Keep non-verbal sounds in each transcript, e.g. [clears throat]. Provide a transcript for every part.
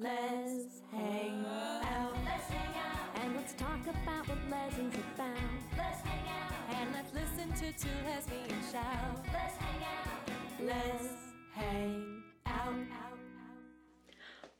Let's hang out. Let's hang out. And let's talk about what lessons about. Let's hang out. And let's listen to two lesbians shout. Let's hang out. Let's hang out.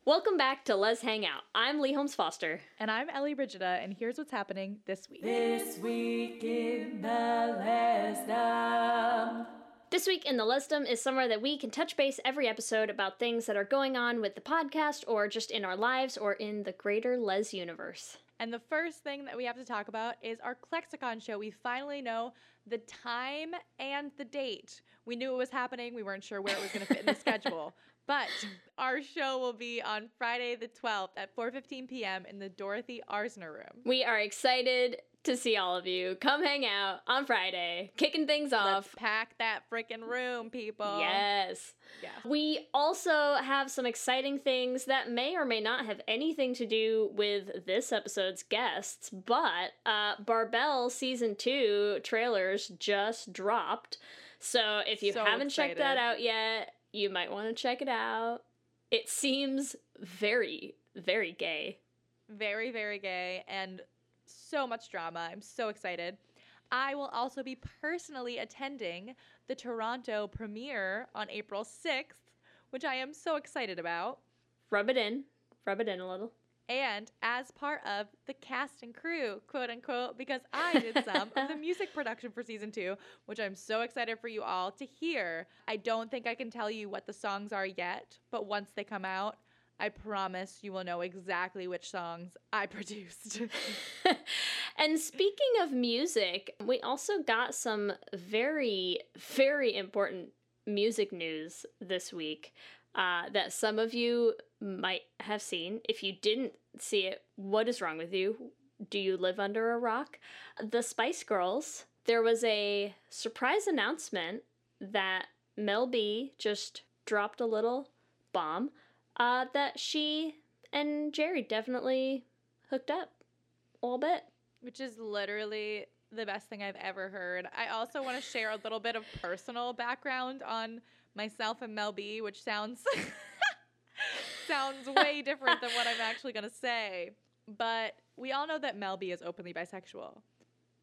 Welcome back to Let's Hang Out. I'm Lee Holmes Foster. And I'm Ellie Brigida, and here's what's happening this week. This week in the Lesdom. This week in the Lesdom is somewhere that we can touch base every episode about things that are going on with the podcast or just in our lives or in the greater Les universe. And the first thing that we have to talk about is our ClexaCon show. We finally know the time and the date. We knew it was happening, we weren't sure where it was going to fit in the [laughs] schedule. But our show will be on Friday the 12th at 4:15 p.m. in the Dorothy Arzner room. We are excited to see all of you. Come hang out on Friday, kicking things Let's off. pack that freaking room, people. Yes. Yeah. We also have some exciting things that may or may not have anything to do with this episode's guests, but uh, Barbelle season two trailers just dropped. So if you So haven't checked that out yet, you might want to check it out. It seems very, very gay. very, very gay and so much drama. I'm so excited. I will also be personally attending the Toronto premiere on April 6th, which I am so excited about. Rub it in. Rub it in a little. And as part of the cast and crew, quote unquote, because [laughs] I did some of the music production for season two, which I'm so excited for you all to hear. I don't think I can tell you what the songs are yet, but once they come out, I promise you will know exactly which songs I produced. [laughs] and speaking of music, we also got some very, very important music news this week uh, that some of you might have seen. If you didn't see it, what is wrong with you? Do you live under a rock? The Spice Girls, there was a surprise announcement that Mel B just dropped a little bomb uh, that she and Geri definitely hooked up a little bit. which is literally the best thing I've ever heard. I also want to share a little bit of personal background on myself and Mel B, which sounds [laughs] sounds way different than what I'm actually going to say. But we all know that Mel B is openly bisexual.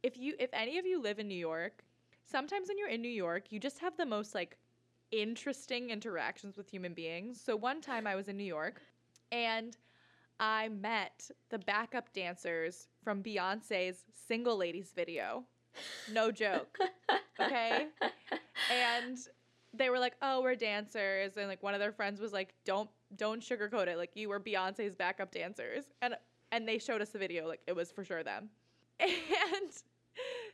If you if any of you live in New York, sometimes when you're in New York, you just have the most like interesting interactions with human beings. So one time I was in New York and I met the backup dancers from Beyonce's Single Ladies video. No joke. [laughs] Okay? And they were like, "Oh, we're dancers." And like one of their friends was like, "Don't don't sugarcoat it. Like you were Beyonce's backup dancers." And and they showed us the video like it was for sure them. [laughs] And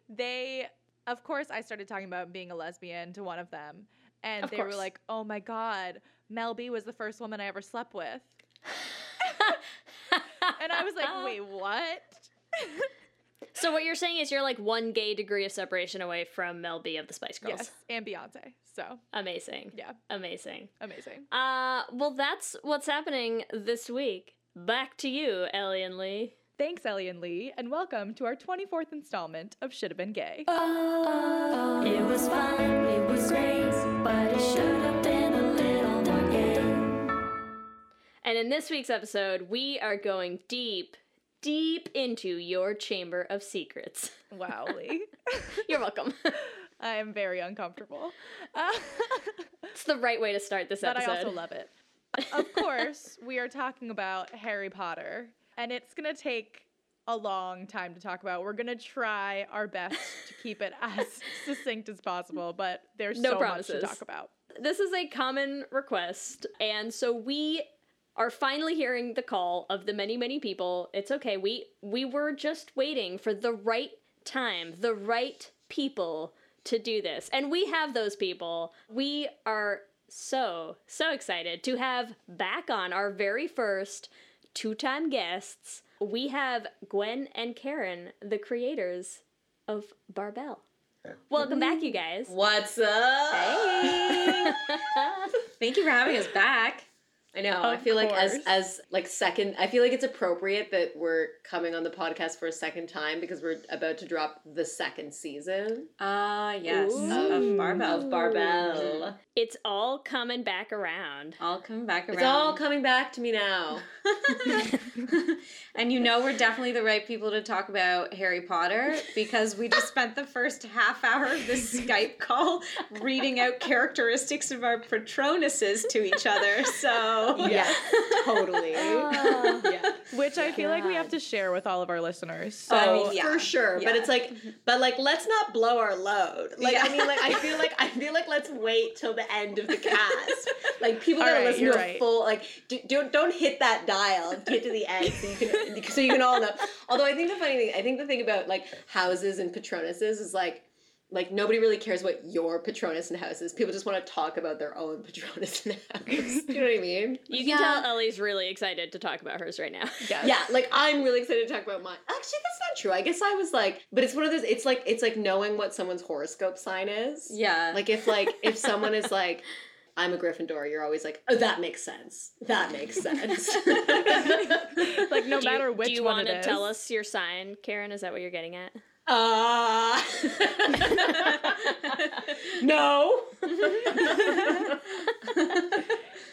they of course I started talking about being a lesbian to one of them. And Of they course. were like, "Oh my god, Mel B was the first woman I ever slept with." And I was like, wait, what? So what you're saying is you're like one gay degree of separation away from Mel B of the Spice Girls. yes, and Beyonce. So, Amazing. yeah, Amazing. amazing. Uh well that's what's happening this week. Back to you, Ellie and Lee. Thanks, Ellie and Lee, and welcome to our 24th installment of Should Have Been Gay. Oh, it was fun, it was great, but it should have been a little more gay. And in this week's episode, we are going deep, deep into your chamber of secrets. Wow, Lee. [laughs] You're welcome. [laughs] I am very uncomfortable. Uh, [laughs] it's the right way to start this episode. but I also love it. Of course, we are talking about Harry Potter, and it's going to take a long time to talk about. We're going to try our best to keep it [laughs] as succinct as possible, but there's No so promises. much to talk about. this is a common request and so we are finally hearing the call of the many many people it's okay we we were just waiting for the right time the right people to do this and we have those people we are so so excited to have back on our very first two-time guests we have gwen and karen the creators of Barbelle welcome back you guys What's up? hey [laughs] [laughs] Thank you for having us back. I know. I Of feel like as as like second I feel like it's appropriate that we're coming on the podcast for a second time because we're about to drop the second season Ah, yes. Ooh. Of Barbelle. of Barbelle. It's all coming back around. All coming back around. It's all coming back to me now. [laughs] and you know we're definitely the right people to talk about Harry Potter because we just spent the first half hour of this [laughs] Skype call reading out characteristics of our Patronuses to each other. So [laughs] Yeah, totally. [laughs] [laughs] Oh. yeah. Which I feel like we have to share with all of our listeners. Oh, so Oh, yeah. for sure. But it's like, but like, let's not blow our load. Like, I mean, like, I feel like, I feel like, let's wait till the end of the cast. Like, people gotta All right, listen you're to a right. full. Like, do, don't don't hit that dial. Get to the end so you can so you can all know. Although I think the funny thing, I think the thing about like houses and patronuses is like. Like nobody really cares what your Patronus and house is. People just want to talk about their own [laughs] Patronus and house. [laughs] You know what I mean? You can Yeah. tell Ellie's really excited to talk about hers right now. [laughs] yes. Yeah, like I'm really excited to talk about mine. Actually, that's not true. I guess I was like, but it's one of those. It's like it's like knowing what someone's horoscope sign is. yeah. Like if like if someone is like, I'm a Gryffindor, you're always like, oh, that makes sense. That makes sense. like no Do you- matter which Do you want to tell us your sign, Karen? Is that what you're getting at? Uh, [laughs] no.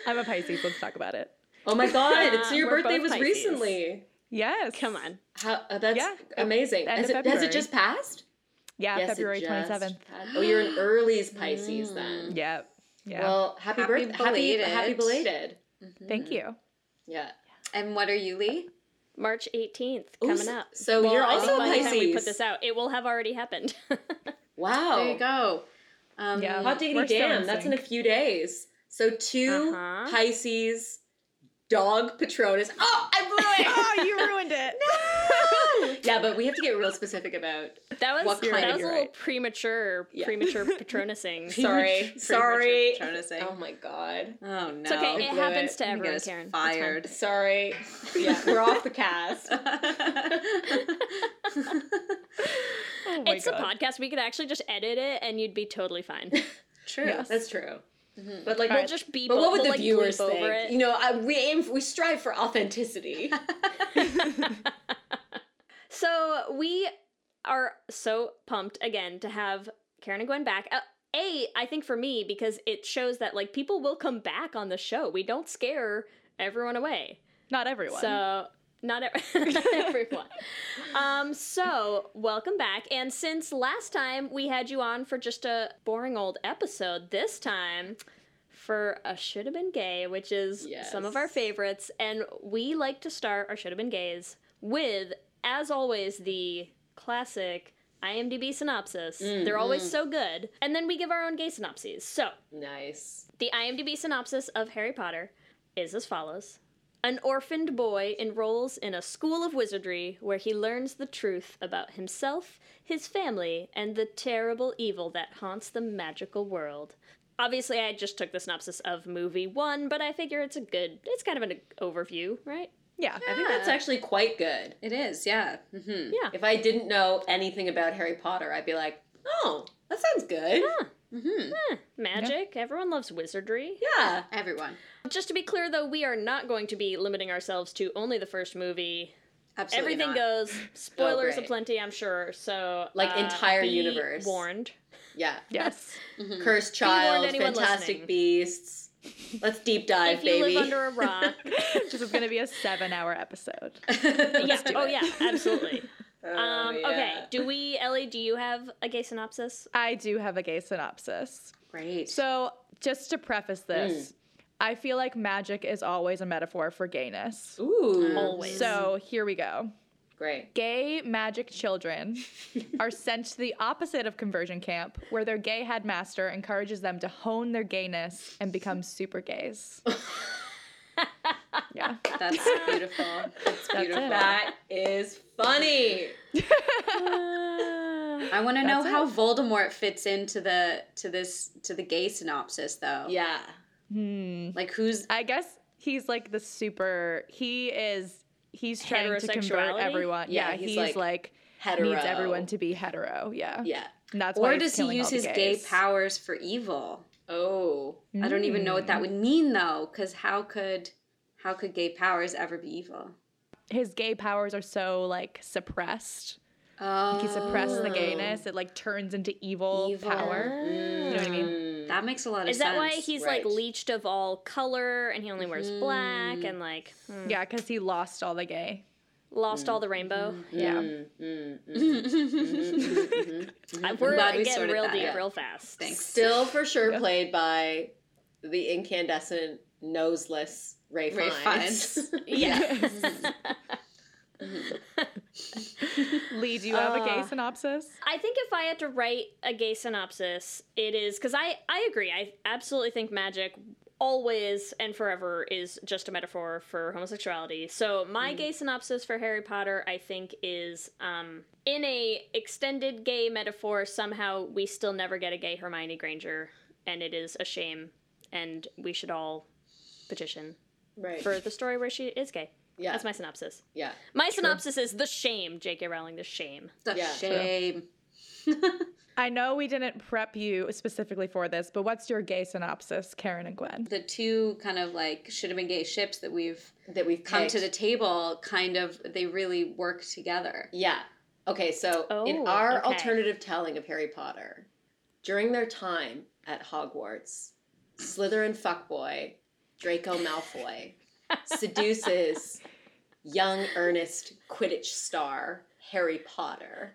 I'm a Pisces. Let's talk about it. oh my god! It's, so your birthday was Pisces. recently. Yes. Come on. How, uh, that's Yeah, amazing. Has it, has it just passed? Yeah, Yes, February 27th. passed. Oh, you're an early's Pisces then. Yeah. Yeah. Well, happy, Happy birthday! Happy, belated. happy belated. Thank you. Yeah. and what are you, Lee? March 18th Ooh, coming so- up. so Well, you're also by the time we put this out, it will have already happened. [laughs] Wow. There you go. Um, Yeah. Hot diggity We're damn, that's in a few days. So 2 Uh-huh. Pisces, dog Patronus. Oh, I blew it! [laughs] Oh, you [laughs] ruined it. [laughs] yeah, but we have to get real specific about. that was What that was a You're little right. premature, Yeah. premature [laughs] patronusing. Sorry, [laughs] sorry. Patronusing. Oh my god. Oh no. It's okay. It happens it. to everyone, get us Karen. It's. Fired. Sorry. Yeah, we're off the cast. Oh my It's God. a podcast. We could actually just edit it, and you'd be totally fine. True. Yes. That's true. Mm-hmm. But like, we'll what- just beep. but what would we'll, the like, viewers think? You know, I, we aim, we strive for authenticity. So we are so pumped again to have Karen and Gwen back. Uh, a, I think for me because it shows that like people will come back on the show. We don't scare everyone away. Not everyone. So not, ev- [laughs] not everyone. Um, so welcome back. And since last time we had you on for just a boring old episode, this time for a should have been gay, which is some of our favorites, and we like to start our should have been gays with, as always, the classic. IMDb synopsis. Mm-hmm. They're always so good. And then we give our own gay synopses. So, nice. the IMDb synopsis of Harry Potter is as follows An orphaned boy enrolls in a school of wizardry where he learns the truth about himself, his family, and the terrible evil that haunts the magical world. Obviously, I just took the synopsis of movie one, but I figure it's a good, it's kind of an overview, right? Yeah. I think that's actually quite good. It is, yeah. hmm Yeah. If I didn't know anything about Harry Potter, I'd be like, oh, that sounds good. hmm Eh, magic, everyone loves wizardry. Yeah. Everyone. Just to be clear, though, we are not going to be limiting ourselves to only the first movie. Absolutely. Everything not. goes. [laughs] Spoilers great. aplenty, I'm sure. So, Like, uh, entire be universe. Warned. Yeah. Yes. [laughs] Cursed warned, Child, anyone Fantastic listening. Beasts. Let's deep dive, if you baby. live under a rock, [laughs] this is going to be a seven hour episode. yeah. Oh it. yeah, absolutely. [laughs] Oh, Um, yeah. Okay. Do we, Ellie? Do you have a gay synopsis? I do have a gay synopsis. Great. So, just to preface this, I feel like magic is always a metaphor for gayness. Ooh. Always. So, here we go. Great. Gay magic children [laughs] are sent to the opposite of conversion camp, where their gay headmaster encourages them to hone their gayness and become super gays. [laughs] yeah. That's beautiful. That's beautiful. it. That is funny. [laughs] I want to know That's how Voldemort fits into the to this to the gay synopsis though. Yeah. Hmm. Like who's I guess he's like the super. He is. He's trying to convert everyone. Yeah, Yeah, he's he's, like like, Hetero. needs everyone to be hetero. Yeah. Yeah. And that's or does he use his gay powers for evil? Oh. I don't even know what Mm. that would mean though, because how could how could gay powers ever be evil? His gay powers are so like suppressed. Oh, Like he suppressed the gayness. It like turns into evil, Evil. power. You know what I mean? Mm. That makes a lot of sense. Is sense. that why he's like leached of all color and he only wears black and like hmm, Yeah, because he lost all the gay. lost all the rainbow? Yeah. Mm, mm, mm, mhm, mhm, mhm. Uh, We're getting real that deep out. real fast. Thanks. Still for sure Yeah. played by the incandescent, noseless Ray, Ray Fiennes. Fiennes. [laughs] Yeah. [laughs] [laughs] Lee, do you have a gay Uh, synopsis? I think if I had to write a gay synopsis, it is because I I agree. I absolutely think magic always and forever is just a metaphor for homosexuality. So my gay synopsis for Harry Potter, I think, is um, in a extended gay metaphor. Somehow we still never get a gay Hermione Granger, and it is a shame. And we should all petition right. for the story where she is gay. Yeah. That's my synopsis. yeah. My synopsis is the shame, J.K. Rowling, the shame. The Yeah, shame. [laughs] I know we didn't prep you specifically for this, but what's your gay synopsis, Karen and Gwen? The two kind of like should have been gay ships that we've That we've come to the table kind of they really work together. Yeah. Okay, so in Oh, our okay. alternative telling of Harry Potter, during their time at Hogwarts, Slytherin fuckboy Draco Malfoy seduces young, earnest Quidditch star Harry Potter,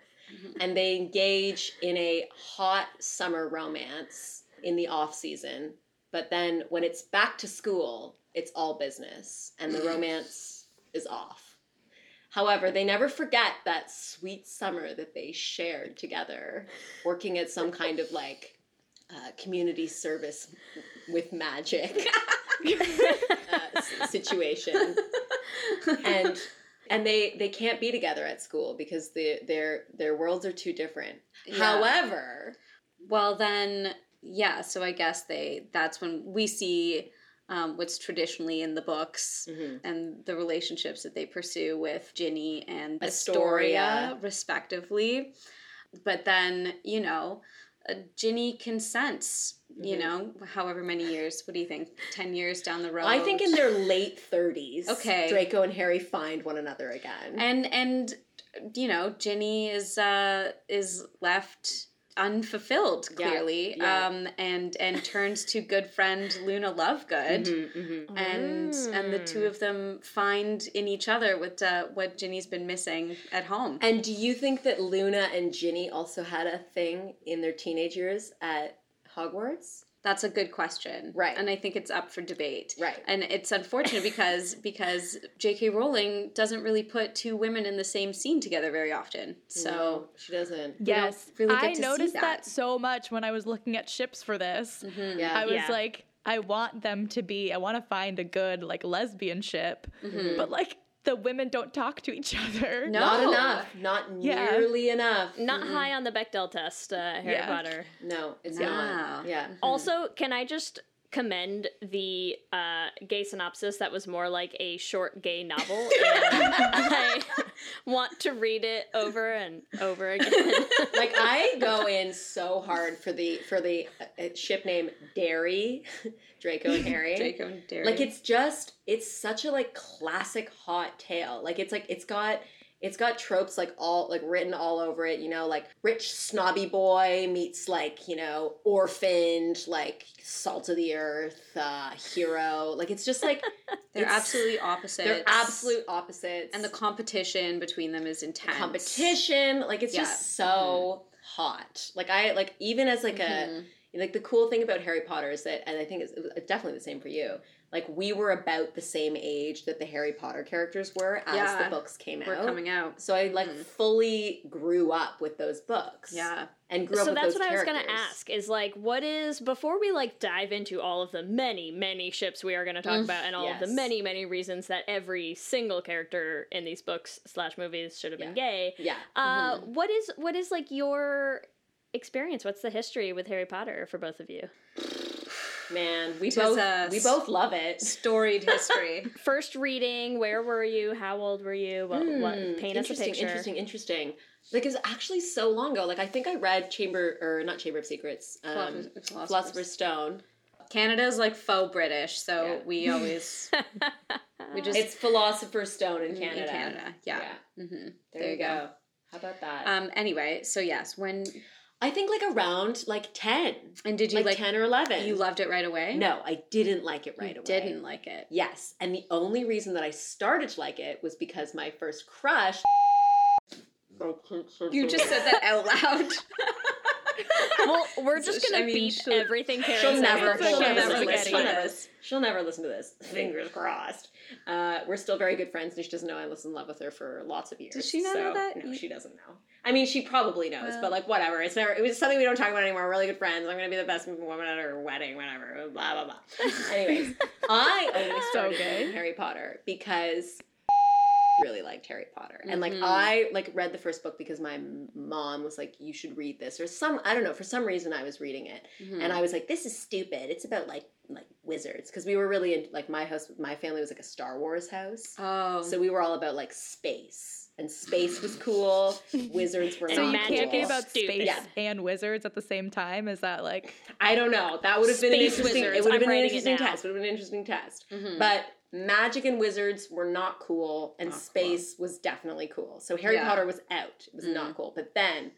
and they engage in a hot summer romance in the off season. But then when it's back to school, it's all business, and the romance is off. However, they never forget that sweet summer that they shared together, working at some kind of like uh, community service with magic [laughs] uh, situation, and and they they can't be together at school because the, their their worlds are too different. Yeah. However, Well then, yeah. So I guess they that's when we see um, what's traditionally in the books Mhm. and the relationships that they pursue with Ginny and Astoria. Astoria, respectively. But then, you know, uh, Ginny consents. You Mhm. know, however many years. What do you think? Ten years down the road. I think in their late thirties, Okay. Draco and Harry find one another again. and and you know ginny is uh is left unfulfilled clearly yeah. um and and turns to good friend luna lovegood Mhm, mhm. and and the two of them find in each other what uh, what ginny's been missing at home And do you think that Luna and Ginny also had a thing in their teenage years at Hogwarts? that's a good question Right. and i think it's up for debate Right. and it's unfortunate because because j.k rowling doesn't really put two women in the same scene together very often so No, she doesn't. Yes, really get I to see noticed that. that. so much when I was looking at ships for this. mhm. Yeah. I was Yeah. like, I want them to be. I want to find a good like lesbian ship, but like the women don't talk to each other. No. Not enough. Not Yeah. nearly enough. Not high on the Bechdel test, uh, Harry Yeah. Potter. No, it's No. not. Yeah. Also, can I just commend the uh, gay synopsis that was more like a short gay novel? [laughs] I want to read it over and over [laughs] again. like I go in so hard for the for the uh, ship name Drarry, [laughs] Draco and Harry. [laughs] Draco and Drarry. Like it's just it's such a like classic hot tale. Like it's like it's got it's got tropes like all like written all over it, you know, like rich snobby boy meets like, you know, orphaned, like salt of the earth, uh hero. Like it's just like [laughs] They're absolutely opposite they're absolute opposites. And the competition between them is intense. competition, like it's Yeah. just so hot. Like I like even as like Mhm. a like the cool thing about Harry Potter is that, and I think it's, it's definitely the same for you. Like we were about the same age that the Harry Potter characters were as Yeah. the books came We're out. coming out. So I like Mhm. fully grew up with those books. Yeah. and grew up so that's those what I was gonna ask is like what is before we like dive into all of the many many ships we are going to talk Mm, about and all of the many many reasons that every single character in these books slash movies should have been gay Yeah. uh what is what is like your experience what's the history with harry potter for both of you Man, we both we both love it. Storied [laughs] history. First reading, where were you? How old were you? What, what Hmm, paint us a interesting, picture. interesting, interesting. Like it's actually so long ago. Like I think I read Chamber or not Chamber of Secrets, um, Philosopher's- Philosopher's, Philosopher's- Stone. Canada's like faux British, so Yeah. we always [laughs] we just It's Philosopher's Stone in in Canada. Canada. Yeah. Yeah. hmm There, you go. How about that? Um. Anyway, so yes, when I think like around like ten, and did you like, like, ten or eleven. you loved it right away? No, I didn't like it right You away. Didn't like it. Yes, and the only reason that I started to like it was because my first crush. You just said that out loud. [laughs] [laughs] [laughs] well, we're just sh- gonna I mean, beat she'll- everything Karen She'll never, she'll okay, never, listen, she'll never, she'll never listen to this. Fingers crossed. Uh, we're still very good friends, and she doesn't know I was in love with her for lots of years. Does she not know so- that? No, You- she doesn't know. I mean, she probably knows, Well. but like whatever. It's never. It was something we don't talk about anymore. We're really good friends. I'm gonna be the best woman at her wedding, whatever. Blah blah blah. [laughs] Anyways, I only started Okay. Harry Potter because really liked Harry Potter. And like Mhm. I like read the first book because my mom was like you should read this or some I don't know, for some reason I was reading it. Mhm. And I was like this is stupid. It's about like like wizards because we were really in like my house my family was like a Star Wars house. oh, So we were all about like space. And space was cool. [laughs] Wizards were And So not you magic can't cool. be about space Yeah. and wizards at the same time. Is that like I don't know. That would have been an interesting. wizards. It would have I'm been an interesting now. test. Would have been an interesting test. Mhm. But magic and wizards were not cool, and Not cool. space was definitely cool. So Harry Yeah. Potter was out. It was Mm. not cool. But then,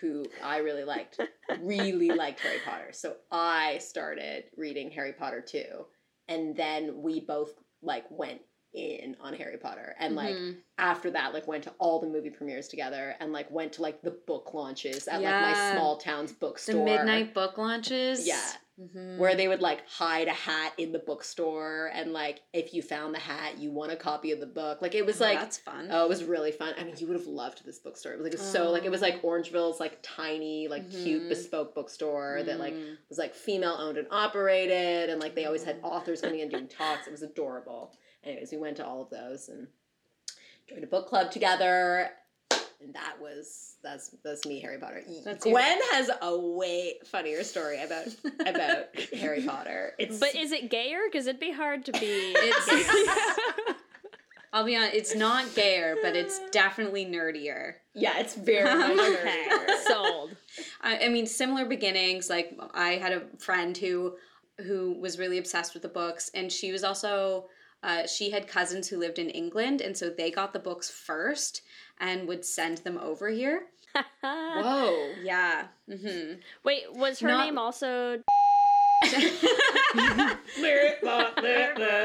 who I really liked, [laughs] really liked Harry Potter. So I started reading Harry Potter too, and then we both like went in on Harry Potter, and like Mhm. after that, like went to all the movie premieres together, and like went to like the book launches at like my small town's bookstore. the midnight book launches. Yeah. Mhm. where they would like hide a hat in the bookstore and like if you found the hat you won a copy of the book like it was Oh, like that's fun. oh it was really fun i mean you would have loved this bookstore it was like so like it was like Oh. orangeville's like tiny like cute Mhm. bespoke bookstore that like Mm. was like female owned and operated and like they always had authors coming in doing [laughs] talks it was adorable anyways we went to all of those and joined a book club together and that was that's that's me harry potter That's your- gwen has a way funnier story about [laughs] about harry potter it's But is it gayer? Because it'd be hard to be. [laughs] It's. [laughs] I'll be honest. It's not gayer, but it's definitely nerdier. yeah it's very much okay, nerdier. sold. I, I mean, similar beginnings. Like I had a friend who who was really obsessed with the books, and she was also uh, she had cousins who lived in England, and so they got the books first and would send them over here. [laughs] whoa Yeah. Mm-hmm. Wait, was her Not- name also?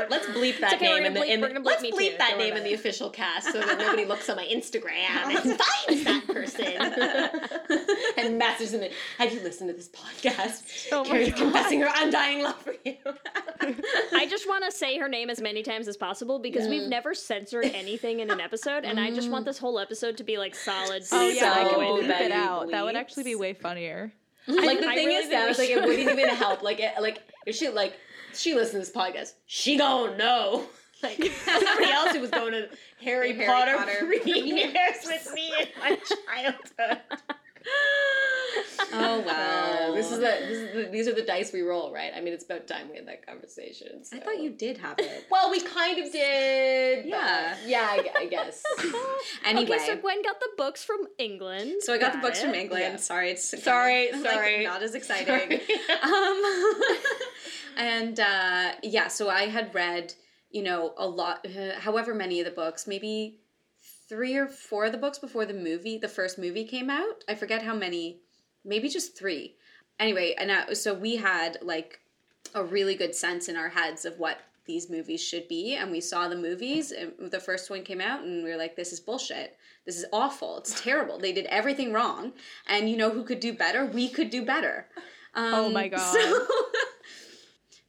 Let's bleep that okay, name in the, bleep- in we're the bleep let's me bleep that don't name in the it. official cast so that [laughs] nobody looks on my Instagram and [laughs] finds that person [laughs] and messages them. Have you listened to this podcast? Oh Carrie's confessing her undying love for you. I just want to say her name as many times as possible because Yeah. we've never censored anything in an episode, and I just want mm. this whole episode to be like solid. oh yeah, I can bleep many it out. That would actually be way funnier. Like the I thing really is that was like it wouldn't even [laughs] help. Like it, like if she like she listened to this podcast, she gonna know. [laughs] Like somebody else who was going to [laughs] Harry, Harry Potter, Potter premieres with me in my childhood. [laughs] Oh wow. This is the, this is the these are the dice we roll, right? I mean, it's about time we had that conversation. I thought you did have it. [laughs] Well, we kind of did. Yeah. yeah, I, I guess. Anyway. [laughs] Okay, so Gwen got the books from England. So I got the books from. England. Yeah. Sorry, it's Sorry, like, sorry. not as exciting. um, and uh, yeah, so I had read, you know, a lot, uh, however many of the books, maybe three or four of the books before the movie, the first movie came out. I forget how many, maybe just three. Anyway, and uh, so we had like a really good sense in our heads of what these movies should be and we saw the movies and the first one came out and we were like this is bullshit. This is awful. It's terrible. They did everything wrong and you know who could do better? We could do better. Um, Oh my [laughs] God. so-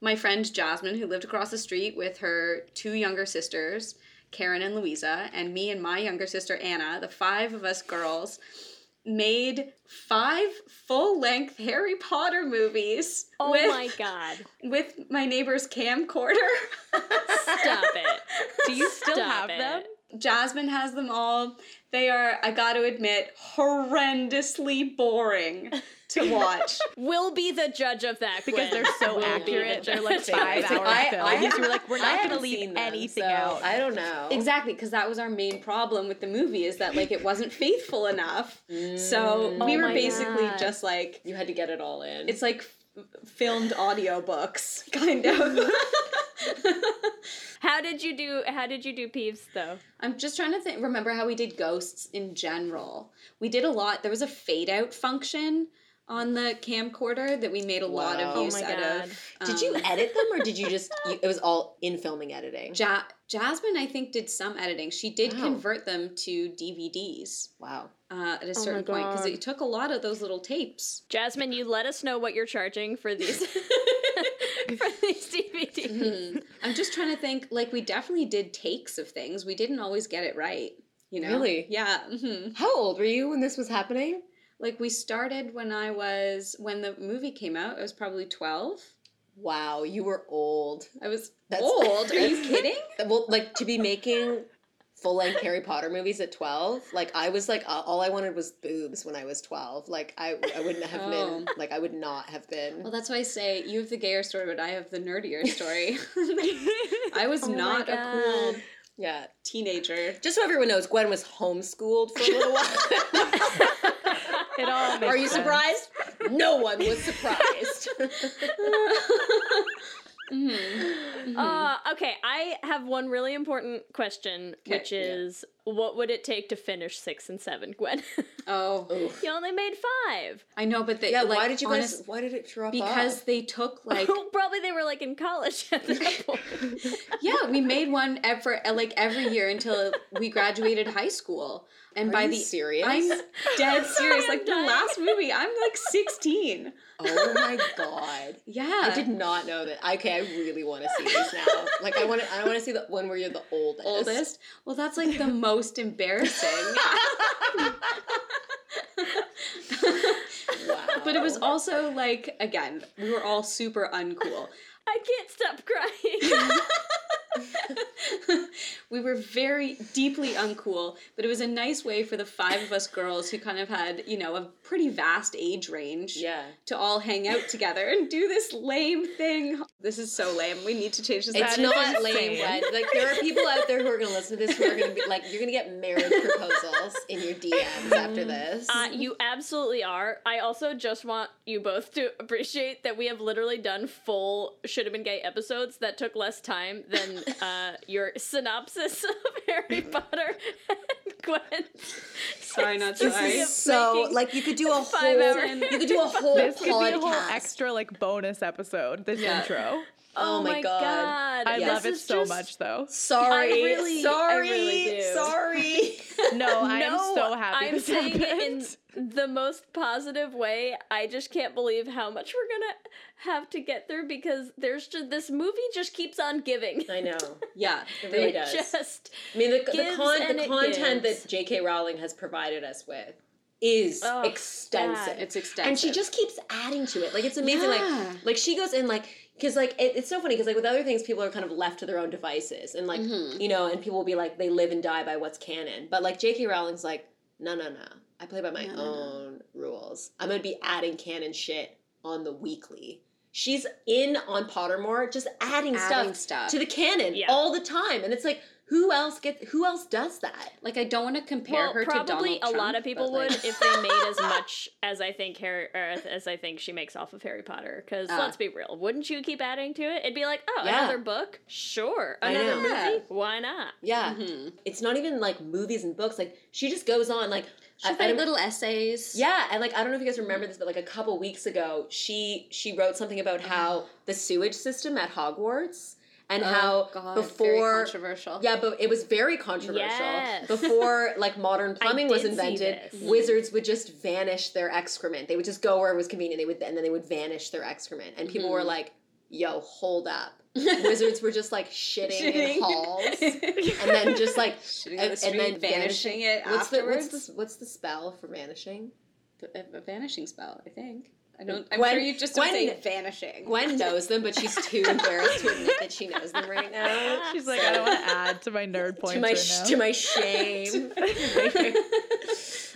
my friend jasmine who lived across the street with her two younger sisters karen and louisa and me and my younger sister anna the five of us girls made five full-length harry potter movies Oh with my god! [laughs] with my neighbor's camcorder. Stop it! Do you [laughs] still Stop have it. them? Jasmine has them all. They are, I got to admit, horrendously boring to [laughs] watch. We'll be the judge of that because Gwen. they're so We'll be the accurate. They're like five [laughs] hour I- films. I haven't- We're like, we're not haven't gonna leave them, anything so out. I don't know. Exactly, because that was our main problem with the movie is that like it wasn't faithful enough. So Mm. we Oh were basically God. just like You had to get it all in. it's like f- filmed audiobooks, [laughs] kind of. [laughs] How did you do? How did you do Peeves though? I'm just trying to think. Remember how we did ghosts in general? We did a lot. There was a fade out function on the camcorder that we made a lot Wow. of Oh use my out God. of. did you Um, edit them or [laughs] did you just? You, it was all in filming editing. Ja- Jasmine, I think, did some editing. She did Wow. convert them to DVDs Wow. uh, at a my certain point because it took a lot of those little tapes. Jasmine, you let us know what you're charging for these [laughs] for these DVDs. Mhm. I'm just trying to think. Like, we definitely did takes of things. We didn't always get it right. You know? Really? Yeah. hmm How old were you when this was happening? Like, we started when I was when the movie came out. I was probably twelve. Wow, you were old. I was That's- old. Are you [laughs] kidding? Well, like to be making full length Harry Potter movies at 12, like I was like uh, all I wanted was boobs when I was 12. Like I I wouldn't have Oh. been like I would not have been. Well, that's why I say you have the gayer story, but I have the nerdier story. [laughs] I was Oh not a cool yeah. teenager. Just so everyone knows, Gwen was homeschooled for a little [laughs] while. It all makes Are you sense. surprised? No one was surprised. [laughs] Mhm. Uh, okay, I have one really important question, Okay, which yeah. Is what would it take to finish six and seven, Gwen? [laughs] Oh, Oof. you only made five. I know, but they Yeah, like, why did you guys? honest- why did it drop Because off? they took like [laughs] Probably they were like in college at that [laughs] point. yeah, we made one ev- for like every year until we graduated high school, and Are by you the serious? I'm dead serious. I'm like the last movie, I'm like 16. oh my god. Yeah, I did not know that. Okay, I really want to see this now. Like, I want to. I want to see the one where you're the oldest. oldest. Well, that's like the most embarrassing. Wow. But it was also like again, we were all super uncool. I can't stop crying. [laughs] [laughs] we were very deeply uncool, but it was a nice way for the five of us girls who kind of had, you know, a pretty vast age range Yeah. to all hang out together and do this lame thing. This is so lame. We need to change this. It's That is not [laughs] lame, insane. Like there are people out there who are gonna listen to this who are gonna be like, you're gonna get marriage proposals in your DMs after this. Uh, you absolutely are. I also just want you both to appreciate that we have literally done full should have been gay episodes that took less time than [laughs] uh, your synopsis [laughs] of Harry Potter and Gwen. Sorry, not This sorry. is so like you could do a five whole hour- you could do a whole This could be a whole extra like bonus episode. This Yeah. intro. Oh my God. I Yes. love it This is so just- much though. Sorry, I really- I sorry, really do. sorry. [laughs] No, I am no, so happy I'm this saying happened. It in the most positive way. I just can't believe how much we're gonna have to get through because there's just this movie just keeps on giving. I know. [laughs] Yeah, It really It does. Just I mean, the, the, con- and the content that J.K. Rowling has provided us with is Oh, extensive. God. it's extensive. and she just keeps adding to it. Like it's amazing. Yeah. Like like she goes in like because like it, it's so funny because like with other things people are kind of left to their own devices and like Mhm. you know and people will be like they live and die by what's canon. But like J.K. Rowling's like no no no I play by my No, no, no. own rules. I'm gonna be adding canon shit on the weekly. She's in on Pottermore just adding, Adding stuff, stuff. to the canon Yeah. all the time, and it's like who else get who else does that? like I don't want to compare well, her to probably Donald a lot of people but, would like- if they made as [laughs] much as I think Harry or as I think she makes off of Harry Potter. Because Ah. let's be real, wouldn't you keep adding to it? It'd be like, oh, Yeah. another book, sure, I another know. movie, why not? Yeah, Mhm. it's not even like movies and books. Like she just goes on like She I- I write don't- little essays. Yeah, and like I don't know if you guys remember this, but like a couple weeks ago, she she wrote something about how the sewage system at Hogwarts and Oh, how God, before controversial. yeah, but it was very controversial. Yes. Before [laughs] like modern plumbing was invented, wizards would just vanish their excrement. They would just go where it was convenient. They would and then they would vanish their excrement. And people were Mhm. like, "Yo, hold up." [laughs] Wizards were just like shitting, in halls [laughs] and then just like Shitting and, the and then vanishing it What's the afterwards. what's the what's the spell for vanishing? a, a vanishing spell, I think. I don't. I'm Gwen- sure you just don't say Gwen- vanishing. Gwen knows them, but she's too [laughs] embarrassed to admit that she knows them right now. She's like, I don't want to add to my nerd points to my right now. to my shame.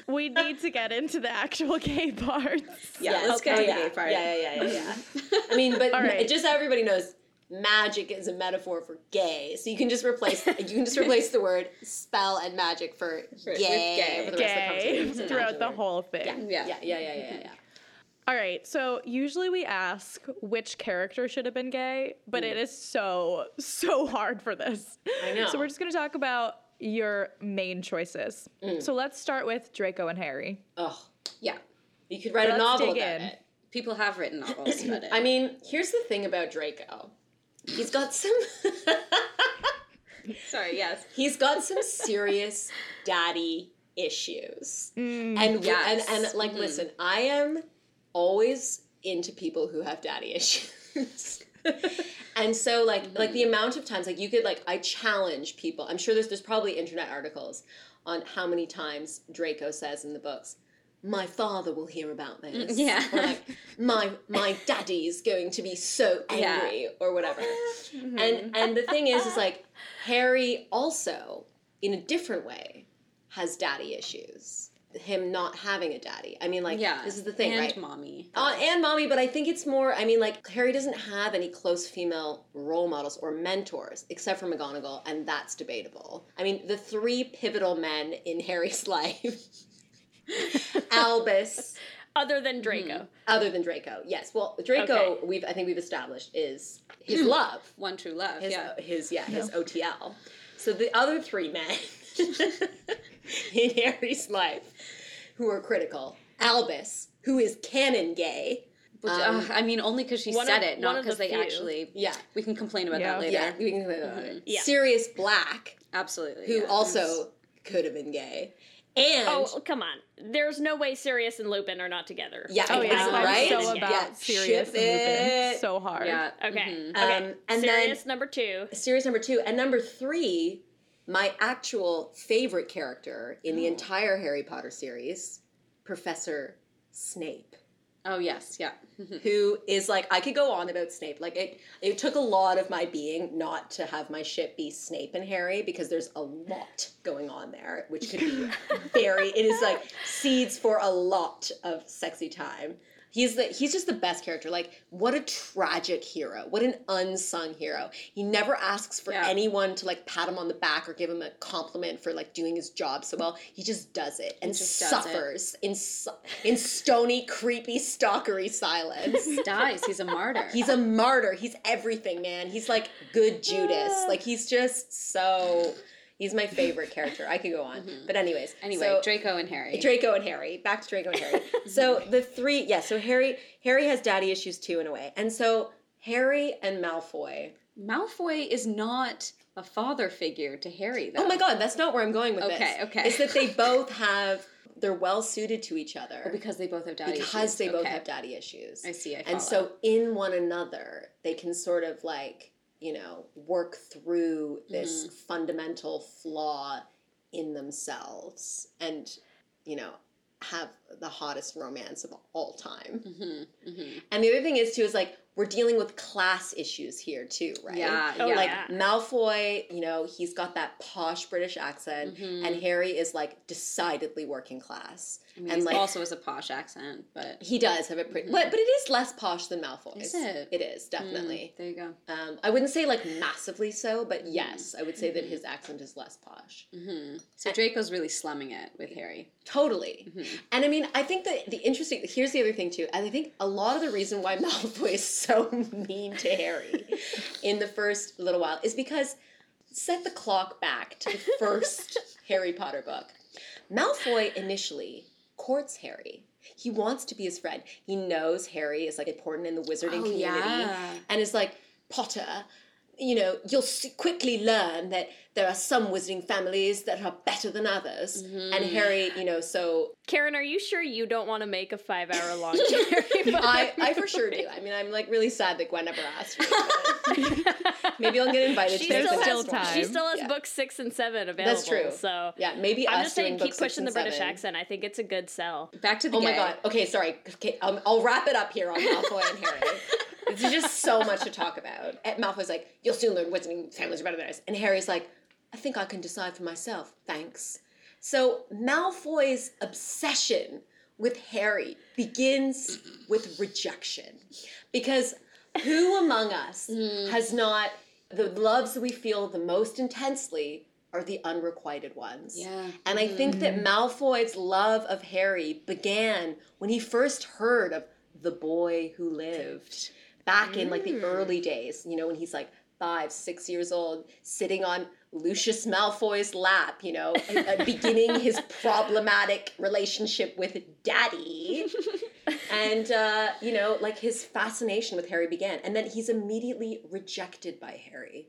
we need to get into the actual gay parts. Yeah, Yes. let's get Oh, to the yeah. gay part. Yeah, yeah, yeah, yeah, yeah. I mean, but All right. just so everybody knows, magic is a metaphor for gay. So you can just replace [laughs] you can just replace the word spell and magic for with gay, gay. for the rest of the conversation. [laughs] Throughout the whole thing. Yeah, Yeah. yeah, yeah, yeah, yeah, yeah. [laughs] All right, so usually we ask which character should have been gay, but it mm. is so, so hard for this. I know. So we're just gonna talk about your main choices. Mm. So let's start with Draco and Harry. Oh, Yeah. you could write a Let's novel about in. it. People have written novels about [clears throat] it. I mean, here's the thing about Draco. He's got some [laughs] sorry. Yes. he's got some serious daddy issues. Mm, and Yes. and and like Mhm. listen i am always into people who have daddy [laughs] issues and so like like the amount of times like you could like i challenge people i'm sure there's there's probably internet articles on how many times draco says in the books my father will hear about this yeah. or like my my daddy's going to be so Yeah. angry or whatever and and the thing is is like harry also in a different way has daddy issues him not having a daddy i mean like yeah. this is the thing and right mommy. uh, and mommy, but I think it's more. I mean, like Harry doesn't have any close female role models or mentors except for McGonagall, and that's debatable. I mean, the three pivotal men in Harry's [laughs] life, [laughs] Albus, Other than Draco. Mm-hmm. other than Draco, yes. Well, Draco, Okay. we've I think we've established is his love, One true love. his yeah. his yeah, his OTL. So the other three men [laughs] in Harry's life who are critical, Albus, who is canon gay. Which, um, uh, I mean, only because she said of- it, not because the they few. actually. Yeah. We can complain about Yeah. that later. Yeah, we can say that. Mhm. Yeah. Sirius Black, Absolutely. who yeah. also could have been gay, and Oh, come on. There's no way Sirius and Lupin are not together. yeah, Oh yeah, I'm right? so Yeah. about Sirius ship and Lupin. it. So hard. Yeah. Okay. mhm. Okay. Um, and Sirius then number two. Sirius number two, and number three, my actual favorite character in the entire Harry Potter series, Professor Snape. Oh yes, yeah. [laughs] who is like I could go on about Snape. Like it it took a lot of my being not to have my ship be Snape and Harry because there's a lot going on there, which could be [laughs] very it is like seeds for a lot of sexy time. He's the he's just the best character. Like what a tragic hero. What an unsung hero. He never asks for Yeah. anyone to like pat him on the back or give him a compliment for like doing his job so well. He just does it and does it. suffers in in stony, creepy, stalkery silence. He Dies. He's a martyr. He's a martyr. He's everything, man. He's like good Judas. Ah. Like he's just so. He's my favorite character. I could go on, but anyways. Mm-hmm. anyway, so, Draco and Harry. Draco and Harry. Back to Draco and Harry. [laughs] so the three, yeah. So Harry, Harry has daddy issues too in a way, and so Harry and Malfoy. Malfoy is not a father figure to Harry, though. Oh my God, that's not where I'm going with this. Okay, okay. It's that they [laughs] both have. They're well suited to each other Oh, because they both have daddy because issues. they both have daddy issues. I see. I follow. and so in one another they can sort of like you know work through this Mm-hmm. fundamental flaw in themselves and you know have the hottest romance of all time Mhm, mhm. and the other thing is too is like we're dealing with class issues here too right Yeah, Oh, yeah. like yeah. Malfoy, you know, he's got that posh British accent, Mhm. and Harry is like decidedly working class. I mean, and it like also has a posh accent, but he does have a pretty, but but it is less posh than Malfoy's. Is it? It is Mm, definitely. there you go. Um, I wouldn't say like massively so, but yes, I would say that Mhm. his accent is less posh. hmm So Draco's really slumming it with Harry. Totally. Mhm. And I mean, I think that the interesting here's the other thing too. And I think a lot of the reason why [laughs] Malfoy is so [laughs] mean to Harry in the first little while is because set the clock back to the first [laughs] Harry Potter book. Malfoy initially courts Harry. He wants to be his friend. He knows Harry is like important in the wizarding Oh, community yeah. and is like, Potter, you know, you'll quickly learn that there are some wizarding families that are better than others. And Harry, you know, so Karen, are you sure you don't want to make a five hour long Harry [laughs] Potter [laughs] I, I for sure do. I mean, I'm like really sad that Gwen never asked me. [laughs] Maybe I'll get invited She to There's the still, still next one. has, she still has Yeah. books six and seven available. That's true. So Yeah, maybe I'm us just saying, keep pushing the British seven. accent. I think it's a good sell. Back to the Oh my god. Okay, sorry. Okay, um, I'll wrap it up here on Malfoy and Harry. There's just so much to talk about. And Malfoy's like, "You'll soon learn wizarding families are better than ours," and Harry's like, "I think I can decide for myself. Thanks." So Malfoy's obsession with Harry begins with rejection, because who among us hmm. has not the loves we feel the most intensely are the unrequited ones. Yeah. And I think that mm-hmm. Malfoy's love of Harry began when he first heard of the boy who lived back in like the hmm. early days, you know, when he's like five, six years old, sitting on Lucius Malfoy's lap, you know, and [laughs] beginning his problematic relationship with daddy. [laughs] and, uh, you know, like his fascination with Harry began. And then he's immediately rejected by Harry.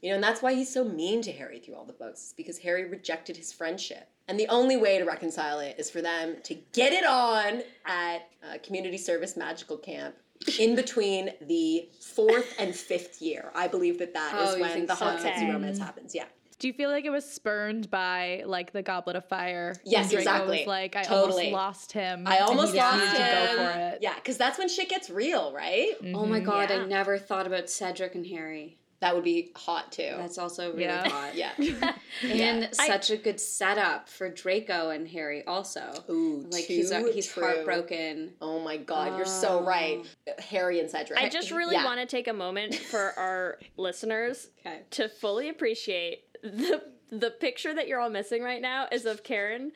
You know, and that's why he's so mean to Harry through all the books, is because Harry rejected his friendship. And the only way to reconcile it is for them to get it on at uh, community service magical camp in between the fourth and fifth year. I believe that that is Oh, you when the so? Hogwarts Okay. romance happens. Yeah. Do you feel like it was spurned by like the Goblet of Fire? Yes, When Draco exactly. Was like I Totally. almost lost him. I almost lost him. to go for it. Yeah, because that's when shit gets real, right? Mm-hmm. Oh my god, Yeah. I never thought about Cedric and Harry. That would be hot too. That's also really Yeah. hot. yeah. [laughs] [laughs] And I- such a good setup for Draco and Harry also. Ooh, Like he's he's true. heartbroken. Oh my god, you're so um, right. Harry and Cedric. I just really Yeah. want to take a moment for [laughs] our listeners Okay. to fully appreciate the the picture that you're all missing right now is of Karen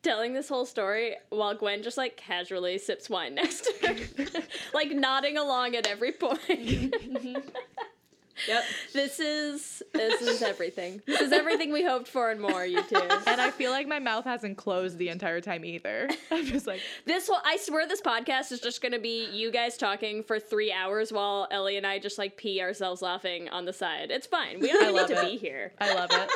telling this whole story while Gwen just like casually sips wine next to her, [laughs] like nodding along at every point. Mm-hmm. Yep. [laughs] this is this is everything. This is everything we hoped for and more. You two. [laughs] And I feel like my mouth hasn't closed the entire time either. [laughs] I'm just like, This whole I swear this podcast is just gonna be you guys talking for three hours while Ellie and I just like pee ourselves laughing on the side. It's fine. We don't I need to it. be here. I love it.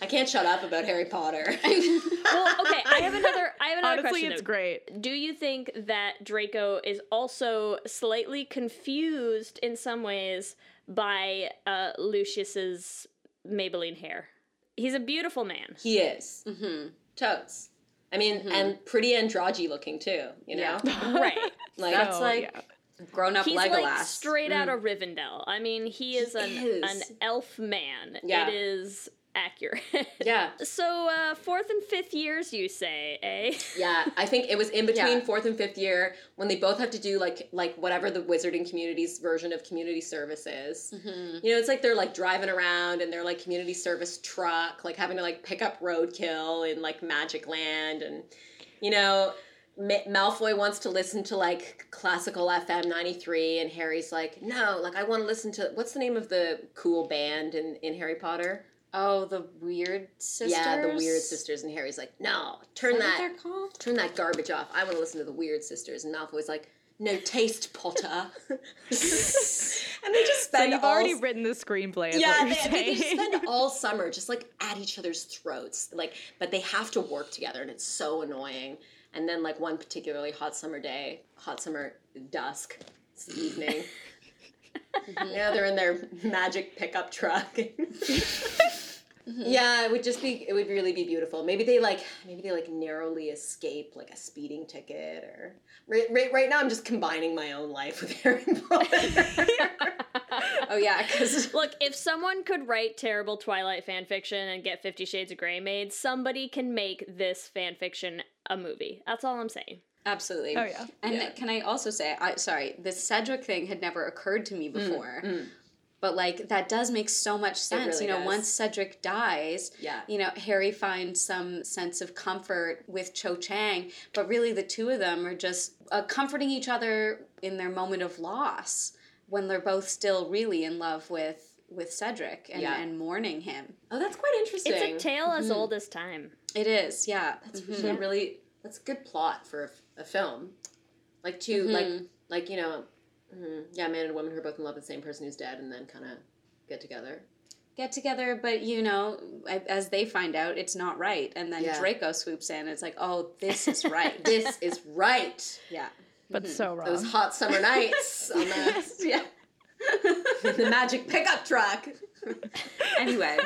I can't shut up about Harry Potter. Well, okay, I have another I have another Honestly, question. it's though. great. Do you think that Draco is also slightly confused in some ways by uh, Lucius's Maybelline hair? He's a beautiful man. he is. Mm-hmm. Totes. I mean, and pretty androgy looking too, you know? [laughs] Right. [laughs] Like That's Oh, like yeah. grown up He's Legolas. like straight out of Rivendell. I mean, he is an is. an elf man. Yeah. It is accurate. Yeah. [laughs] So, uh, fourth and fifth years, you say, eh? [laughs] Yeah, I think it was in between Yeah. fourth and fifth year when they both have to do like like whatever the wizarding community's version of community service is. You know, it's like they're like driving around and they're like community service truck, like having to like pick up roadkill in like Magic Land, and you know, Ma- Malfoy wants to listen to like classical FM ninety three, and Harry's like, no, like I want to listen to what's the name of the cool band in in Harry Potter? Oh, the weird sisters. Yeah, the Weird Sisters, and Harry's like, no, turn Is that that what they're called? turn that garbage off. I want to listen to the Weird Sisters. And Malfoy's like, no taste, Potter. [laughs] and they just So spend you've all already written the screenplay. Yeah, what they, you're they, they saying. spend all [laughs] summer just like at each other's throats. Like, but they have to work together, and it's so annoying. And then like one particularly hot summer day, hot summer dusk, it's the evening. [laughs] Mm-hmm. Yeah, they're in their magic pickup truck. Mm-hmm. Yeah, it would just be it would really be beautiful. Maybe they like maybe they like narrowly escape like a speeding ticket or right, right, right now I'm just combining my own life with Harry Potter. [laughs] Oh yeah, because Look, if someone could write terrible Twilight fan fiction and get Fifty Shades of Grey made, somebody can make this fan fiction a movie. That's all I'm saying. Absolutely. Oh, yeah. And Yeah. can I also say, I sorry, the Cedric thing had never occurred to me before. mm. But like that does make so much sense. really you know, does. once Cedric dies, Yeah. you know, Harry finds some sense of comfort with Cho Chang, but really the two of them are just uh, comforting each other in their moment of loss when they're both still really in love with with Cedric and, Yeah. and mourning him. Oh, that's quite interesting. It's a tale as old as time. It is, yeah. That's Mhm. actually really that's a good plot for a film. Like 2 like Mhm. like you know Mhm. Yeah, man and woman who are both in love with the same person who's dead and then kind of get together. Get together, but you know, as they find out, it's not right, and then Yeah. Draco swoops in. It's like, oh, this is [laughs] right. This is right. yeah. But so wrong. Those hot summer nights [laughs] on the, yeah. [laughs] the magic pickup truck. Anyway,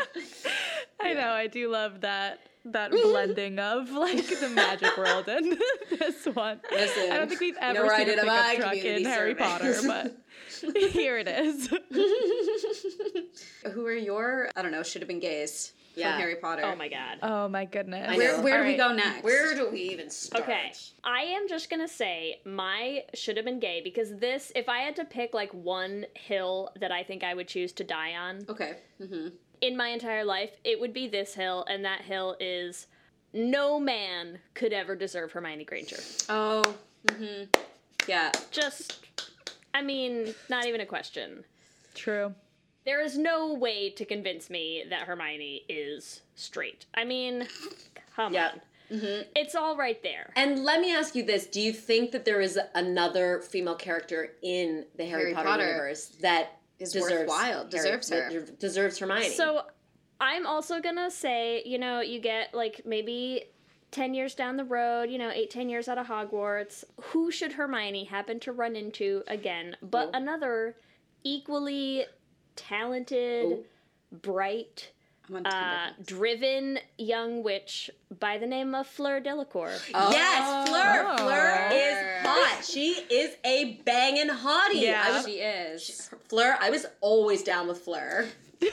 I know. I do love that that [laughs] blending of like the magic world and [laughs] this one. Listen, I don't think we've ever where seen a did pickup my truck in community Harry Potter, but [laughs] here it is. who are your I don't know should have been gays Yeah. from Harry Potter? Oh my god. Oh my goodness. Where where do All we go next? Where do we even start? Okay, I am just gonna say my should have been gay because this, if I had to pick like one hill that I think I would choose to die on Okay. Mm-hmm. In my entire life, it would be this hill, and that hill is no man could ever deserve Hermione Granger. Oh. Mm-hmm. Yeah. Just, I mean, not even a question. True. There is no way to convince me that Hermione is straight. I mean, come Yeah. on. It's all right there. And let me ask you this: Do you think that there is another female character in the Harry, Harry Potter, Potter universe that Is deserves worthwhile, Harry- deserves her. that deserves Hermione? So I'm also gonna say, you know, you get like maybe 10 years down the road, you know, eight, 10 years out of Hogwarts. Who should Hermione happen to run into again but Oh. another equally talented, Oh. bright, I'm on uh, driven young witch by the name of Fleur Delacour? yes, Fleur. Oh. Fleur is hot. She is a banging hottie. Yeah. Was, she is. Fleur. I was always down with Fleur. [laughs]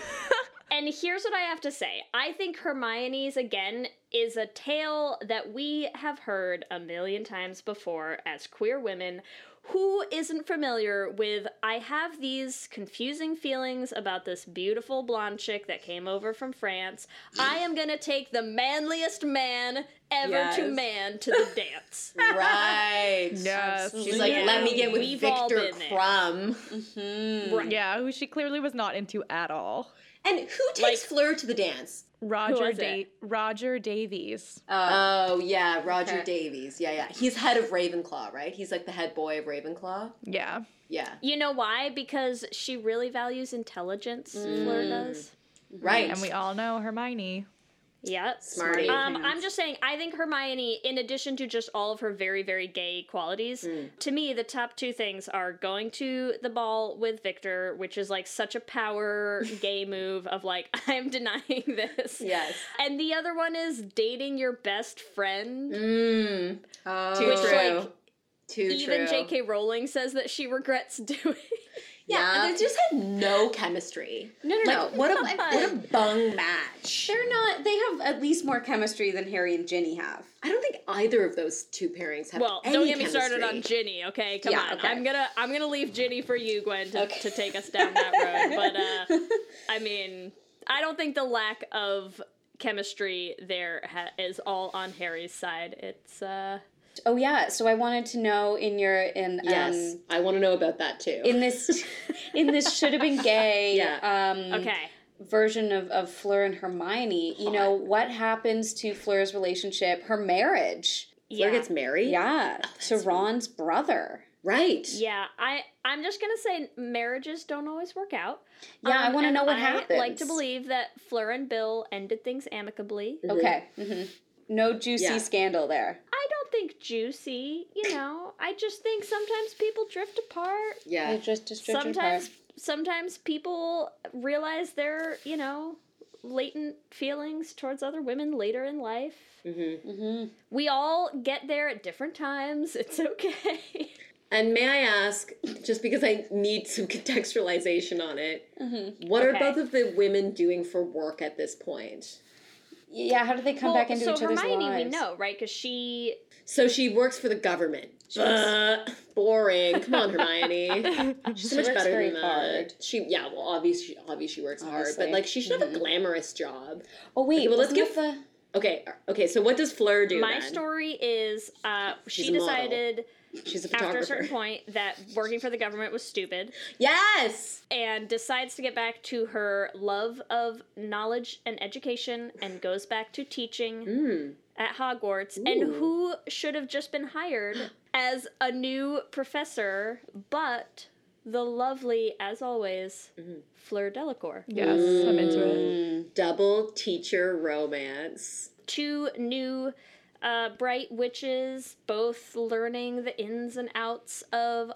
And here's what I have to say. I think Hermione's, again, is a tale that we have heard a million times before as queer women. Who isn't familiar with, I have these confusing feelings about this beautiful blonde chick that came over from France. I am gonna take the manliest man ever to man to the [laughs] dance. Right. Yes. She's like, Yeah. let me get with We've Viktor. Krum. Mm-hmm. Right. Yeah, who she clearly was not into at all. And who takes Like- Fleur to the dance? Roger da- Roger Davies. Uh, Oh yeah, Roger Okay. Davies. Yeah, yeah. He's head of Ravenclaw, right? He's like the head boy of Ravenclaw. Yeah. Yeah. You know why? Because she really values intelligence, Fleur does. Right. And we all know Hermione. Yep. Smarty. Um. I'm just saying, I think Hermione, in addition to just all of her very, very gay qualities, Mm. to me, the top two things are going to the ball with Viktor, which is like such a power [laughs] gay move of like, [laughs] I'm denying this. Yes. And the other one is dating your best friend. Mmm. oh. Too Which, true. like, Too Even true. J.K. Rowling says that she regrets [laughs] doing. Yeah, Yeah. they just had no chemistry. No, no, Like, no. what a what a bung match. They're not. They have at least more chemistry than Harry and Ginny have. I don't think either of those two pairings have. Well, any don't get me started on. Ginny, okay? Come Yeah, on. okay. I'm gonna I'm gonna leave Ginny for you, Gwen, to, Okay. to take us down that road. [laughs] But uh [laughs] I mean, I don't think the lack of chemistry there ha- is all on Harry's side. It's uh Oh yeah. So I wanted to know in your in Yes, um, I want to know about that too. in this [laughs] in this should have been gay Yeah. um okay. version of, of Fleur and Hermione, you know, what happens to Fleur's relationship, her marriage? Fleur gets married. Yeah, to that's right. Ron's brother. Right. Yeah, I I'm just gonna say marriages don't always work out. Yeah, I Um, wanna know what I like to believe that Fleur and Bill ended things amicably. Mhm. Okay. hmm No juicy Yeah. scandal there. I don't think juicy, you know. I just think sometimes people drift apart. Yeah. They just just drifted sometimes apart. sometimes people realize their you know latent feelings towards other women later in life hmm hmm we all get there at different times [laughs] it's okay And may I ask, just because I need some [laughs] contextualization on it, hmm what are both of the women doing for work at this point? Yeah, how do they come Well, back into so each other's hermione lives? we know right because she So she works for the government. Uh, boring. Come on, Hermione. [laughs] She's so She much better than hard. She yeah, well obviously obviously she works hard, but like she should have Mhm. a glamorous job. Oh wait, Okay, well, let's give- the Okay, okay, so what does Fleur do my then? story is uh, she decided She's a after a certain point that working for the government was stupid Yes. and decides to get back to her love of knowledge and education and goes back to teaching Mm. At Hogwarts, Ooh. and who should have just been hired [gasps] as a new professor, but the lovely, as always, Mm-hmm. Fleur Delacour. Yes, I'm into it. Mm, double teacher romance. Two new uh, bright witches, both learning the ins and outs of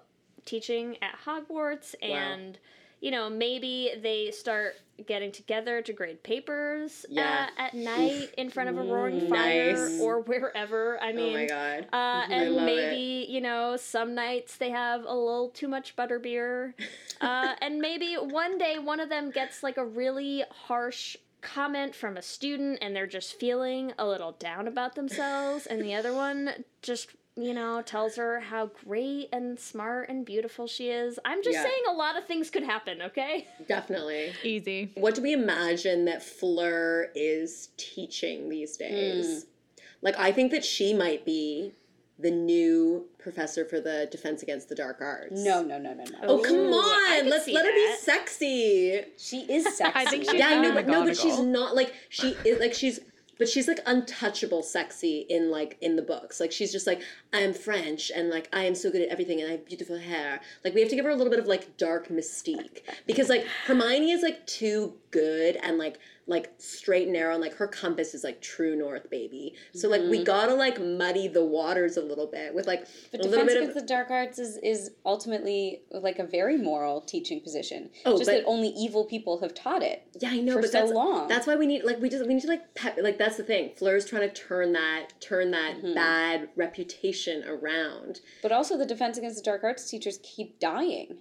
teaching at Hogwarts, and you know maybe they start getting together to grade papers Yeah. uh, at night in front of a roaring fire Nice. or wherever. I mean, oh my god. Uh, [laughs] and maybe you know some nights they have a little too much butterbeer, [laughs] uh, and maybe one day one of them gets like a really harsh comment from a student, and they're just feeling a little down about themselves, and the other one just you know tells her how great and smart and beautiful she is. I'm just Yeah. saying a lot of things could happen. Okay. Definitely. Easy. What do we imagine that Fleur is teaching these days? Hmm. Like, I think that she might be the new professor for the Defense Against the Dark Arts. No, no, no, no, no. Oh come Ooh, I on! Let's see let her be sexy. She is sexy. [laughs] I think she's Yeah, I know, Anna but no, but she's not like she is like she's but she's like untouchable sexy in like in the books. Like she's just like I am French and like I am so good at everything and I have beautiful hair. Like we have to give her a little bit of like dark mystique because like Hermione is like too good and like like straight and narrow and like her compass is like true north baby. So like we gotta like muddy the waters a little bit with like But a little Defense bit Against of the Dark Arts is, is ultimately like a very moral teaching position. Oh, just but- that only evil people have taught it. Yeah, I know, for but so that's long. that's why we need like we just we need to like pep like that's the thing. Fleur's trying to turn that turn that Mm-hmm. bad reputation around. But also, the Defense Against the Dark Arts teachers keep dying.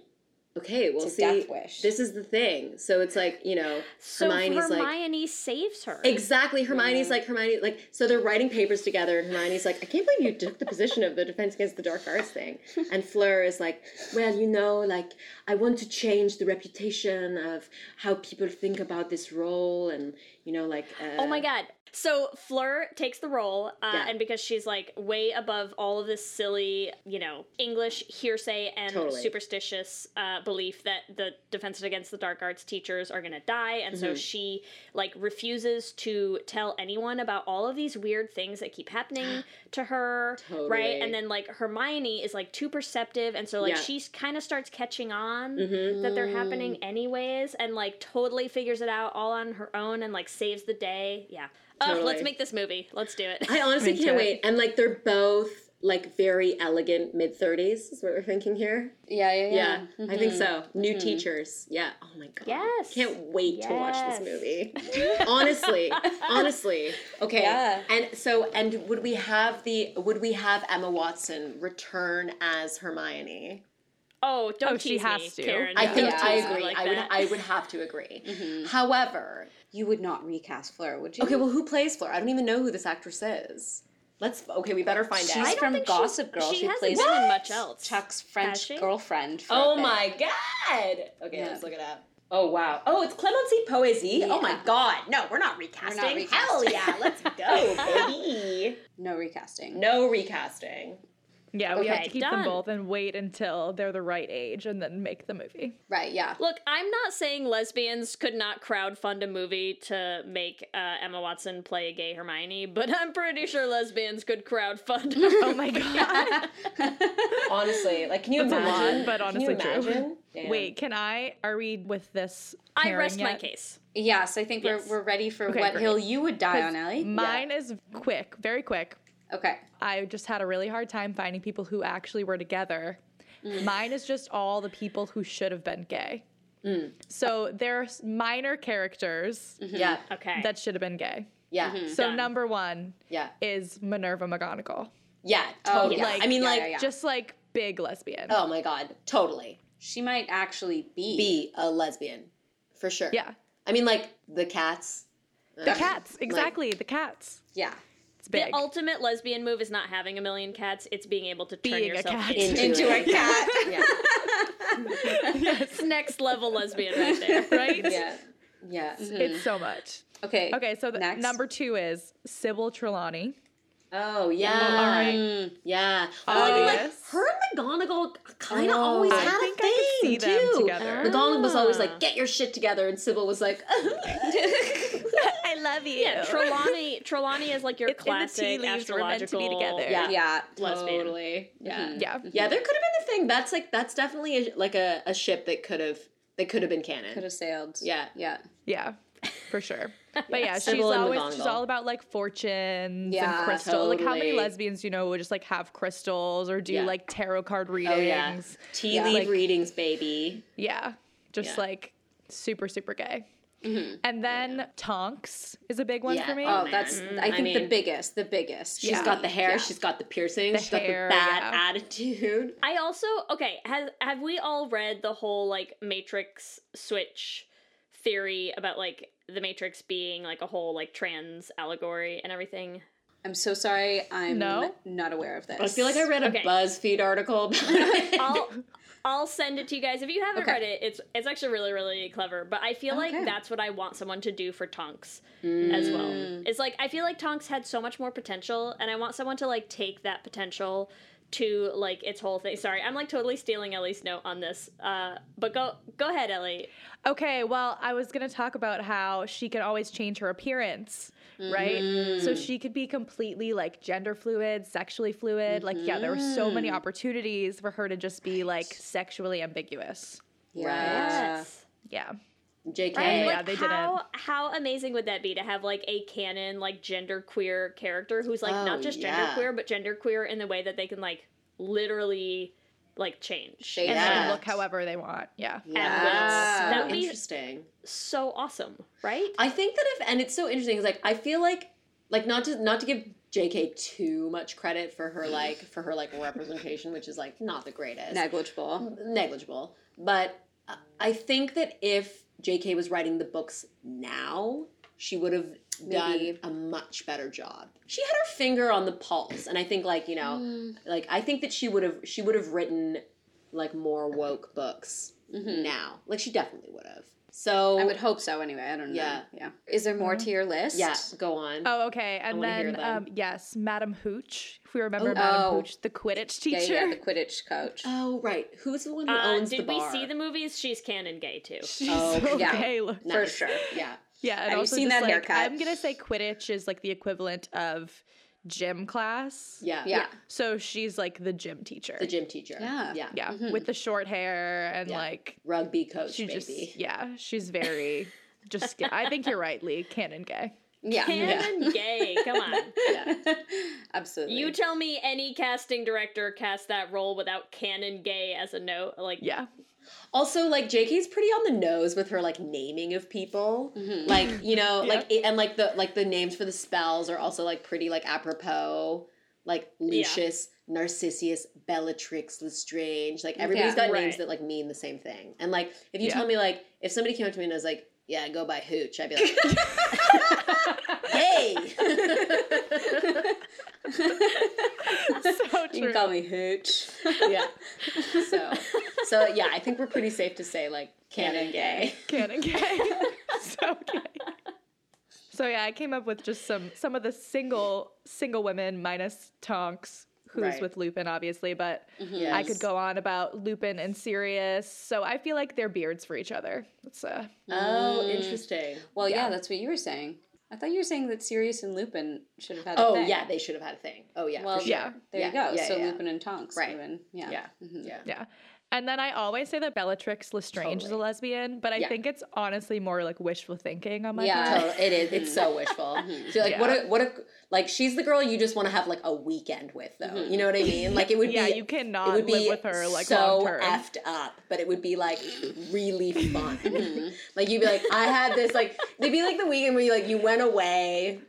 Okay, well It's a see death wish. this is the thing. So it's like, you know, So Hermione's like Hermione saves her. Exactly. Hermione's like Hermione like so they're writing papers together and Hermione's like, I can't believe you took the position of the defense against the dark arts thing. [laughs] And Fleur is like, Well, you know, like I want to change the reputation of how people think about this role and you know, like uh, Oh my god. So Fleur takes the role, uh, Yeah. and because she's like way above all of this silly, you know, English hearsay and Totally. superstitious uh, belief that the Defense Against the Dark Arts teachers are gonna die, and Mm-hmm. so she like refuses to tell anyone about all of these weird things that keep happening [gasps] to her, right? And then like Hermione is like too perceptive, and so like Yeah. she kind of starts catching on Mhm. that they're happening anyways and like totally figures it out all on her own and like saves the day. Yeah. Ugh, let's make this movie. Let's do it. I honestly [laughs] can't it. wait. And like they're both like very elegant mid thirties is what we're thinking here. Yeah, yeah, Yeah, yeah. I think so. Mm-hmm. New mm-hmm. teachers. Yeah. Oh my god. Yes. Can't wait to watch this movie. [laughs] honestly, honestly. Okay. Yeah. And so, and would we have the? Would we have Emma Watson return as Hermione? oh, don't Oh, she tease has me, to. Karen. I Don't think Yeah. I agree. like I would. I would have to agree. Mm-hmm. However, You would not recast Fleur, would you? okay. Well, who plays Fleur? I don't even know who this actress is. Let's. Okay, we better find She's out. don't from think she's- Gossip Girl. she She, hasn't plays been in much else. Chuck's French girlfriend. Oh my god! Okay, Yeah. let's look it up. Oh wow! Oh, it's Clémence Poésy. Oh my god! No, we're not recasting. Hell recasting. yeah! Let's [laughs] go, baby. No recasting. No recasting. Yeah, we have to keep done. them both and wait until they're the right age and then make the movie. Right, yeah. Look, I'm not saying lesbians could not crowdfund a movie to make uh, Emma Watson play a gay Hermione, but I'm pretty sure lesbians could crowdfund. Oh my god. [laughs] Honestly, like, can you That's a lot, imagine? but Can you honestly true. imagine? Wait, can I? Are we with this? I pairing rest my case. yes, I think Yes. we're, we're ready for Okay, what great. hill you would die on, Ellie. Mine is quick, very quick. Okay. I just had a really hard time finding people who actually were together. Mm. Mine is just all the people who should have been gay. Mm. So there are minor characters mm-hmm. Yeah. Okay. that should have been gay. Yeah. Mm-hmm. So Done. number one Yeah. is Minerva McGonagall, Yeah. Oh, totally. Oh, yeah. Like, I mean, Yeah, like, yeah, yeah. just like big lesbian. oh my god, totally. She might actually be. Be a lesbian, for sure. Yeah, I mean, like the cats. the um, cats exactly. the cats. Yeah. It's big. The ultimate lesbian move is not having a million cats; it's being able to turn Being a yourself cat. into, Into a cat. [laughs] Yeah. It's [laughs] next level lesbian right there. [laughs] right? yeah. Yeah. It's so much. Okay. Okay, so the Next. number two is Sybil Trelawney. Oh yeah. all right. Yeah. Well, I mean, like her and McGonagall kind of Oh. always I had a think I thing could see them too. together. McGonagall was always Ah. like, "Get your shit together," and Sybil was like, I love you. Yeah, Trelawney. Trelawney is like your It's in the tea classic leaves, we're meant to be astrological. together. "Yeah, yeah. Lesbian. totally, mm-hmm. yeah." Yeah. Yeah, there could have been a thing. That's like that's definitely a, like a, a ship that could have that could have been canon. Could have sailed. Yeah. Yeah. Yeah, for sure. [laughs] But yeah, she's Sybil and always she's all about like fortunes Yeah, and crystals. Like how many lesbians do you know would just like have crystals or do Yeah. like tarot card readings? oh yeah, tea Yeah. leaf Like- readings, baby. Yeah, just Yeah. like super super gay. And then Tonks is a big one Yeah. for me. Oh, that's Mm, I I think the mean- biggest, the biggest. She's Yeah. got the hair. Yeah. She's got the piercings. The she's hair, got the bad yeah. attitude. I also okay. Has have we all read the whole like Matrix switch theory about like the Matrix being like a whole like trans allegory and everything? I'm so sorry. I'm No? not aware of this. I feel like I read a Okay. BuzzFeed article about [laughs] it. I'll I'll send it to you guys if you haven't Okay. read it. It's it's actually really really clever. But I feel like that's what I want someone to do for Tonks as well. Mm. It's like I feel like Tonks had so much more potential, and I want someone to like take that potential to like its whole thing. Sorry, I'm like totally stealing Ellie's note on this. Uh, but go go ahead, Ellie. Okay, well, I was gonna talk about how she can always change her appearance, right? So she could be completely like gender fluid, sexually fluid. Like, yeah, there were so many opportunities for her to just be like sexually ambiguous. Yeah. Yes. Yeah. JK. Right? Yeah, like they how didn't. how amazing would that be to have like a canon like gender queer character who's like Oh, not just yeah. gender queer but gender queer in the way that they can like literally like change. Shade And then look however they want. Yeah. will. Yeah. That would be- interesting. So awesome, right? I think that if and it's so interesting because like I feel like like not to not to give JK too much credit for her like for her like representation, which is like not the greatest. Negligible. negligible. But I think that if JK was writing the books now, she would have done a much better job. She had her finger on the pulse, and I think like you know, Mm. like I think that she would have she would have written like more woke books now. Like she definitely would have. So Mm-hmm. I would hope so anyway. I don't know. Yeah. Yeah. Is there more to your list? yeah, go on. Oh, okay. And wanna hear then, them. um, yes, Madam Hooch. If we remember Oh. Madam Oh. Hooch, the Quidditch Yeah, teacher. yeah, the Quidditch coach. Oh right, who's the one who Uh, owns did the bar? Did we see the movies? She's canon gay too. She's Oh, so yeah. gay look- For sure. Yeah. Yeah, and Have you also seen just, that like, haircut? I'm gonna say Quidditch is like the equivalent of gym class. Yeah. Yeah. So she's like the gym teacher. The gym teacher. Yeah. Yeah. yeah, mm-hmm. with the short hair and Yeah. like Rugby coach, she baby. just yeah, she's very [laughs] just. I think you're right, Lee. Canon gay. Yeah. Canon gay. Come on. [laughs] yeah. Absolutely. You tell me any casting director cast that role without canon gay as a note. Like Yeah, Also, like JK's pretty on the nose with her like naming of people. Mm-hmm. Like, you know, [laughs] Yeah. like it, and like the like the names for the spells are also like pretty like apropos. Like Lucius, Narcissus, Bellatrix, Lestrange. Like everybody's Yeah. got names that like mean the same thing. And like if you Yeah. tell me like if somebody came up to me and was like, Yeah, go by Hooch, I'd be like [laughs] Hey so true. You can call me Hooch. Yeah. So so yeah, I think we're pretty safe to say like canon gay. Canon gay. [laughs] so gay. So yeah, I came up with just some some of the single single women minus Tonks, who's Right. with Lupin, obviously, but I could go on about Lupin and Sirius. So I feel like they're beards for each other. That's uh Oh, interesting. Well, yeah. Yeah. that's what you were saying. I thought you were saying that Sirius and Lupin should have had a Oh thing. yeah, they should have had a thing. Oh yeah. Well, for sure. yeah. There Yeah, you go. yeah, so yeah. Lupin and Tonks. Right. would have been- Yeah. Yeah. Mhm. Yeah. yeah. And then I always say that Bellatrix Lestrange is a lesbian, but I Yeah. think it's honestly more like wishful thinking on my Yeah. part. Totally. It is. It's so [laughs] wishful. So like, what a what a like. She's the girl you just want to have like a weekend with, though. Mm-hmm. You know what I mean? Like it would Yeah, be. you cannot it would be with her like so effed up, but it would be like really [laughs] fun. Mm-hmm. [laughs] like you'd be like, I had this like. It'd be like the weekend where you like you went away,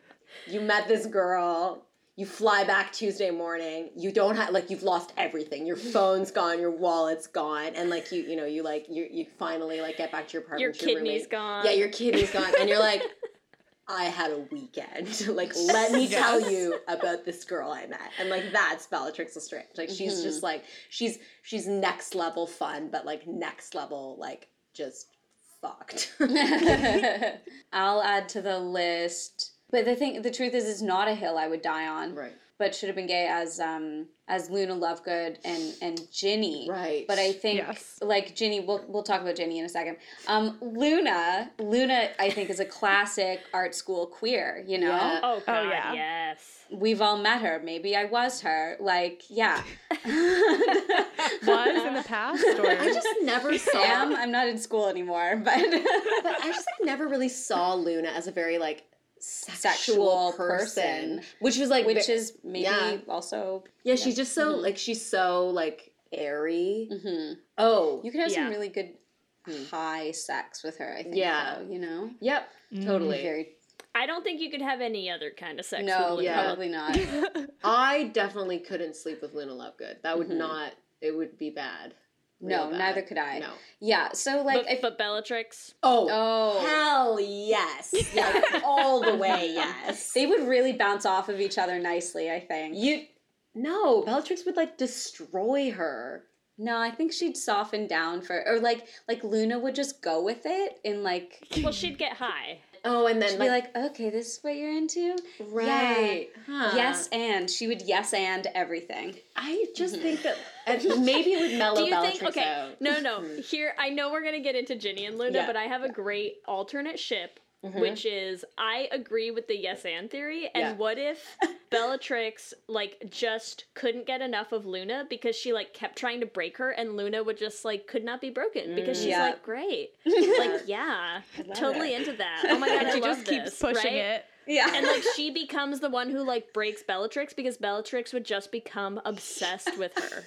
you met this girl. You fly back Tuesday morning. You don't have like you've lost everything. Your [laughs] phone's gone. Your wallet's gone, and like you, you know, you like you you finally like get back to your apartment. your your kidney's roommate. gone. Yeah, your kidney's gone, and you're like, [laughs] I had a weekend. [laughs] like, let me tell you about this girl I met, and like that's Bellatrix Lestrange. Like, she's mm-hmm. just like she's she's next level fun, but like next level like just fucked. I'll add to the list. But the thing, the truth is, it's not a hill I would die on. right. but should have been gay as um as Luna Lovegood and and Ginny. Right. But I think Yes. like Ginny, we'll we'll talk about Ginny in a second. Um, Luna, Luna, I think is a classic art school queer. You know, Yeah. Oh god, yeah. yes. we've all met her. Maybe I was her. Like, yeah. [laughs] Was in the past, or I just never [laughs] saw. Am I'm not in school anymore, but But I just like never really saw Luna as a very like sexual, Sexual person, person. which was like which is maybe yeah. also yeah, she's just so like she's so like airy. mm-hmm. Oh, you could have Yeah. some really good high sex with her. I think. Yeah. though, you know, yep, totally. very I don't think you could have any other kind of sex no, with yeah. probably not. [laughs] I definitely couldn't sleep with Luna Lovegood. That would Mhm. not. It would be bad. No, bad. neither could I. No. Yeah, so like, but, I, but Bellatrix. Oh, oh, hell yes, [laughs] like all the way [laughs] yes. they would really bounce off of each other nicely. I think. You no, Bellatrix would like destroy her. No, I think she'd soften down for, or like, like Luna would just go with it and like, Well, she'd get high. Oh, and then she'd be like, okay, this is what you're into. right, huh. Yes, and she would yes and everything. I just mm-hmm. think that [laughs] and maybe it would mellow Do you Bellatrix think? Okay, out. no, no. Hmm. Here, I know we're gonna get into Ginny and Luna, Yeah. but I have a great alternate ship, Mm-hmm. which is I agree with the yes and theory. And Yeah. what if [laughs] Bellatrix like just couldn't get enough of Luna because she like kept trying to break her, and Luna would just like could not be broken because mm, she's Yeah. like great, [laughs] like yeah, totally into that. [laughs] Oh my god, I she love just keeps this, pushing right? it. Yeah. And like she becomes the one who like breaks Bellatrix because Bellatrix would just become obsessed with her.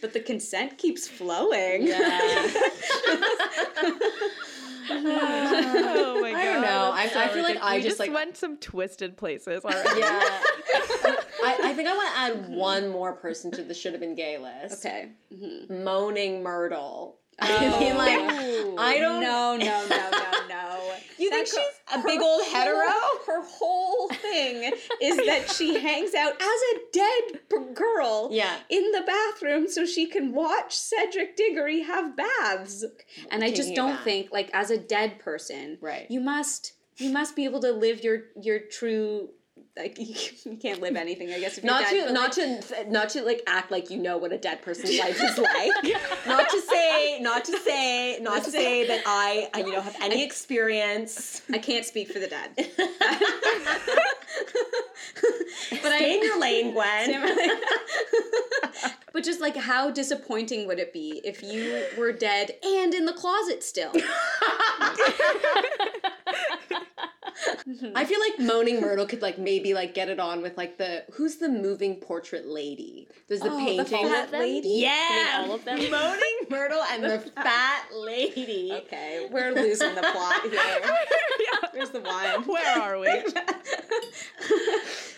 but the consent keeps flowing. [laughs] Oh my god! I don't know. that's I- I feel like. I we just, just like- went some twisted places [laughs] already. Yeah. [laughs] I, I think I want to add one more person to the should have been gay list. Okay. Mhm. Moaning Myrtle. Oh. I mean, like, I don't No, no, no, no, no. [laughs] You think That she's a big old whole- hetero? Her whole thing is that she [laughs] hangs out as a dead p- girl Yeah. in the bathroom so she can watch Cedric Diggory have baths. And I just Taking a don't bath. think like as a dead person, Right. You must you must be able to live your your true like [laughs] you can't live anything I guess if you're Not dead, to not like, to not to like act like you know what a dead person's [laughs] life is like. not to say not to say not to [laughs] say that I, I you know have any experience. I can't speak for the dead. but Stay in your lane, Gwen. but just like how disappointing would it be if you were dead and in the closet still? I feel like Moaning Myrtle could like maybe like get it on with like the who's the moving portrait lady? There's the Oh, the painting All fat lady? Yeah, You mean all of them? Moaning [laughs] Myrtle and the fat lady. Okay, [laughs] we're losing the plot here. [laughs] Where's the wine? Where are we?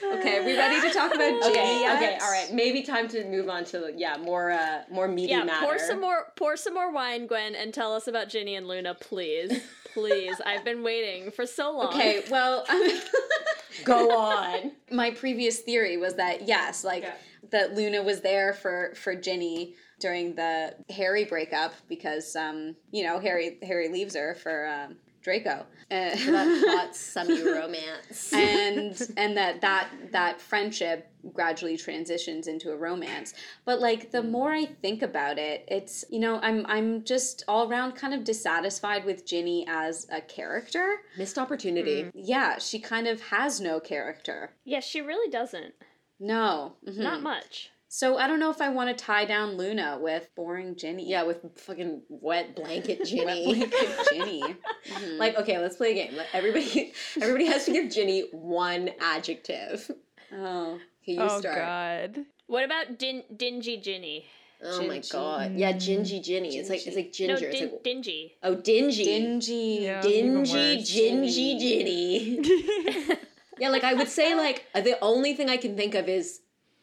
Okay, are we ready to talk about Ginny Okay, yet? okay, all right. Maybe time to move on to yeah, more uh more meaty Yeah, matter. pour some more pour some more wine, Gwen, and tell us about Ginny and Luna, please. Please. I've been waiting for so long. Okay, well, [laughs] Go on. my previous theory was that yes, like Yeah. that Luna was there for for Ginny during the Harry breakup because um you know Harry Harry leaves her for um, Draco. Uh, that hot semi romance. and and that that that friendship gradually transitions into a romance but like the more i think about it it's you know i'm i'm just all around kind of dissatisfied with ginny as a character Missed opportunity. yeah she kind of has no character Yeah, she really doesn't. no Mhm. Not much. So i don't know if i want to tie down luna with boring ginny Yeah, with fucking wet blanket [laughs] Ginny. Blanket ginny Mhm. like, okay, let's play a game. Let everybody [laughs] everybody has to give Ginny one adjective. oh Okay, you oh start. god. What about din- dingy Ginny? Oh my god. Yeah, gingy Ginny. It's like it's like No, ginger. it's like, dingy. oh, dingy. dingy Yeah. Dingy, worse. gingy Ginny. [laughs] yeah, like I would say like the only thing I can think of is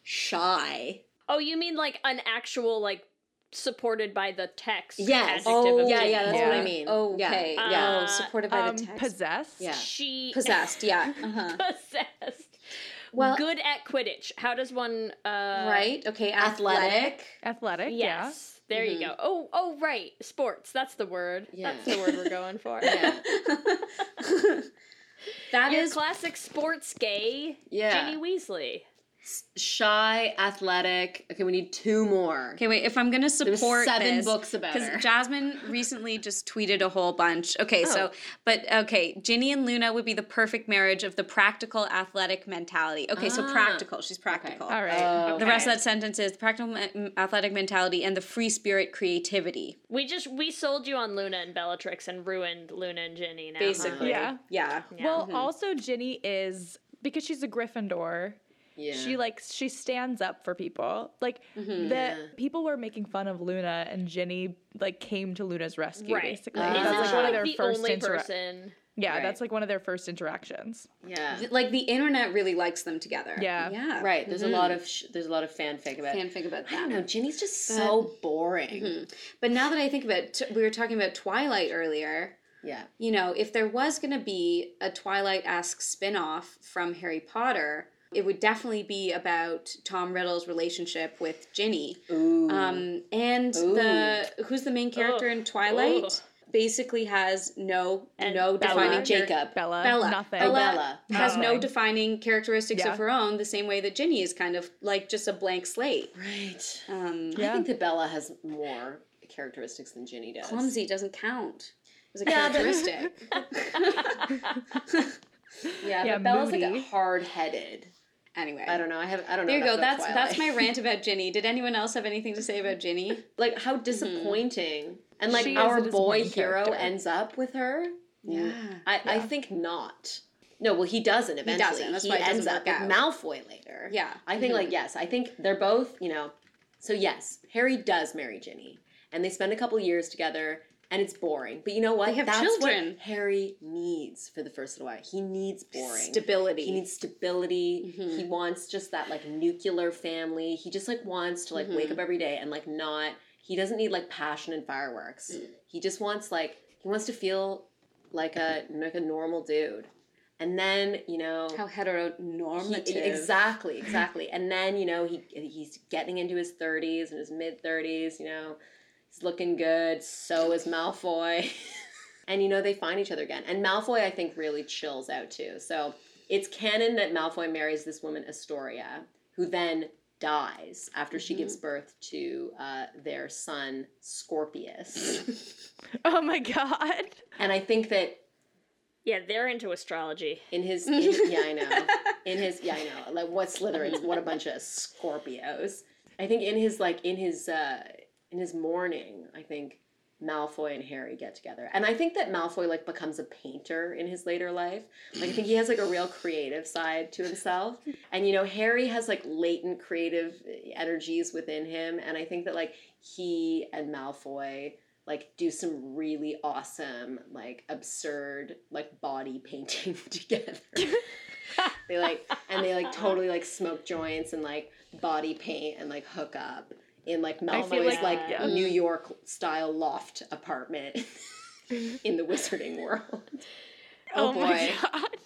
shy. Oh, you mean like an actual like supported by the text Yes. adjective Oh, of Yeah, Ginny? yeah, that's what I Yeah. mean. okay Yeah. yeah Uh, oh, supported by Um, the text possessed. Yeah. She [laughs] possessed yeah uh-huh possessed. Well- good at Quidditch. How does one uh right okay Athletic. Athletic. Yes. There you go. Oh, oh right. Sports. That's the word. Yeah. That's the word we're going for. [laughs] Yeah. [laughs] That Your is classic sports gay Yeah. Ginny Weasley. Shy, athletic. Okay, we need two more. Okay, wait. If I'm gonna support seven this, books about her. because Jasmine recently just tweeted a whole bunch. Okay, Oh. so but okay, Ginny and Luna would be the perfect marriage of the practical athletic mentality. Okay, so Ah. practical. She's practical. All right. Oh, The rest of that sentence is the practical athletic mentality and the free spirit creativity. We just we sold you on Luna and Bellatrix and ruined Luna and Ginny now. huh? Basically. Yeah. Yeah. Yeah. Well, also Ginny is because she's a Gryffindor. Yeah. She like she stands up for people. Like Mm-hmm. the people were making fun of Luna, and Ginny like came to Luna's rescue. right. Basically, Ah. that's like one of their the first only intera- person? Yeah, Right. that's like one of their first interactions. yeah. Like the internet really likes them together. Yeah. Yeah. Right. There's a lot of sh- there's a lot of fanfic about. Fanfic about that. I don't know. Ginny's just so boring. But now that I think about it, t- we were talking about Twilight earlier. Yeah. you know, if there was going to be a Twilight esque spin off from Harry Potter, it would definitely be about Tom Riddle's relationship with Ginny. Ooh. Um, and the who's the main character in Twilight Ugh. basically has no And no Bella. defining Jacob. Bella, Bella. nothing. Oh, Bella, Bella. has no defining characteristics Yeah. of her own, the same way that Ginny is kind of like just a blank slate. Right. Um, Yeah. I think that Bella has more characteristics than Ginny does. Clumsy doesn't count as a Yeah, but- characteristic. Yeah, [laughs] Yeah, but Bella's like moody. hard headed. Anyway, I don't know. I have. I don't know. there you go. about That's that's my rant [laughs] about Ginny. Did anyone else have anything to say about Ginny? like how mm-hmm. disappointing. And like She our boy hero character. ends up with her. Yeah. I, I think not. No, well, he doesn't eventually. He, doesn't, that's he why ends up with Malfoy later. Yeah. I think, like, mm-hmm. yes, I think they're both, you know. So, yes, Harry does marry Ginny. And they spend a couple years together, and it's boring. But you know what? They have That's children. what Harry needs for the first little while. He needs boring. Stability. He needs stability. Mm-hmm. He wants just that, like, nuclear family. He just, like, wants to, like, Mm-hmm. wake up every day and, like, not. He doesn't need, like, passion and fireworks. Mm. He just wants, like, he wants to feel like a like a normal dude. And then, you know, How heteronormative. he- exactly, exactly. And then, you know, he he's getting into his 30s and his mid 30s, you know. He's looking good, so is Malfoy. [laughs] and you know, they find each other again. And Malfoy I think really chills out too. So, it's canon that Malfoy marries this woman Astoria, who then dies after she gives birth to uh, their son Scorpius. [laughs] Oh my god. and I think that Yeah, they're into astrology. in his in, yeah i know in his yeah i know like what slytherins what a bunch of scorpios i think in his like in his uh in his mourning i think malfoy and harry get together. And i think that malfoy like becomes a painter in his later life. Like i think he has like a real creative side to himself. And you know harry has like latent creative energies within him. And i think that like he and malfoy like do some really awesome like absurd like body [laughs] painting together. They like and they like totally like smoke joints and like body paint and like hook up in like Malfoy's like- like, yeah. New York style loft apartment [laughs] in the wizarding world. Oh, my boy. god.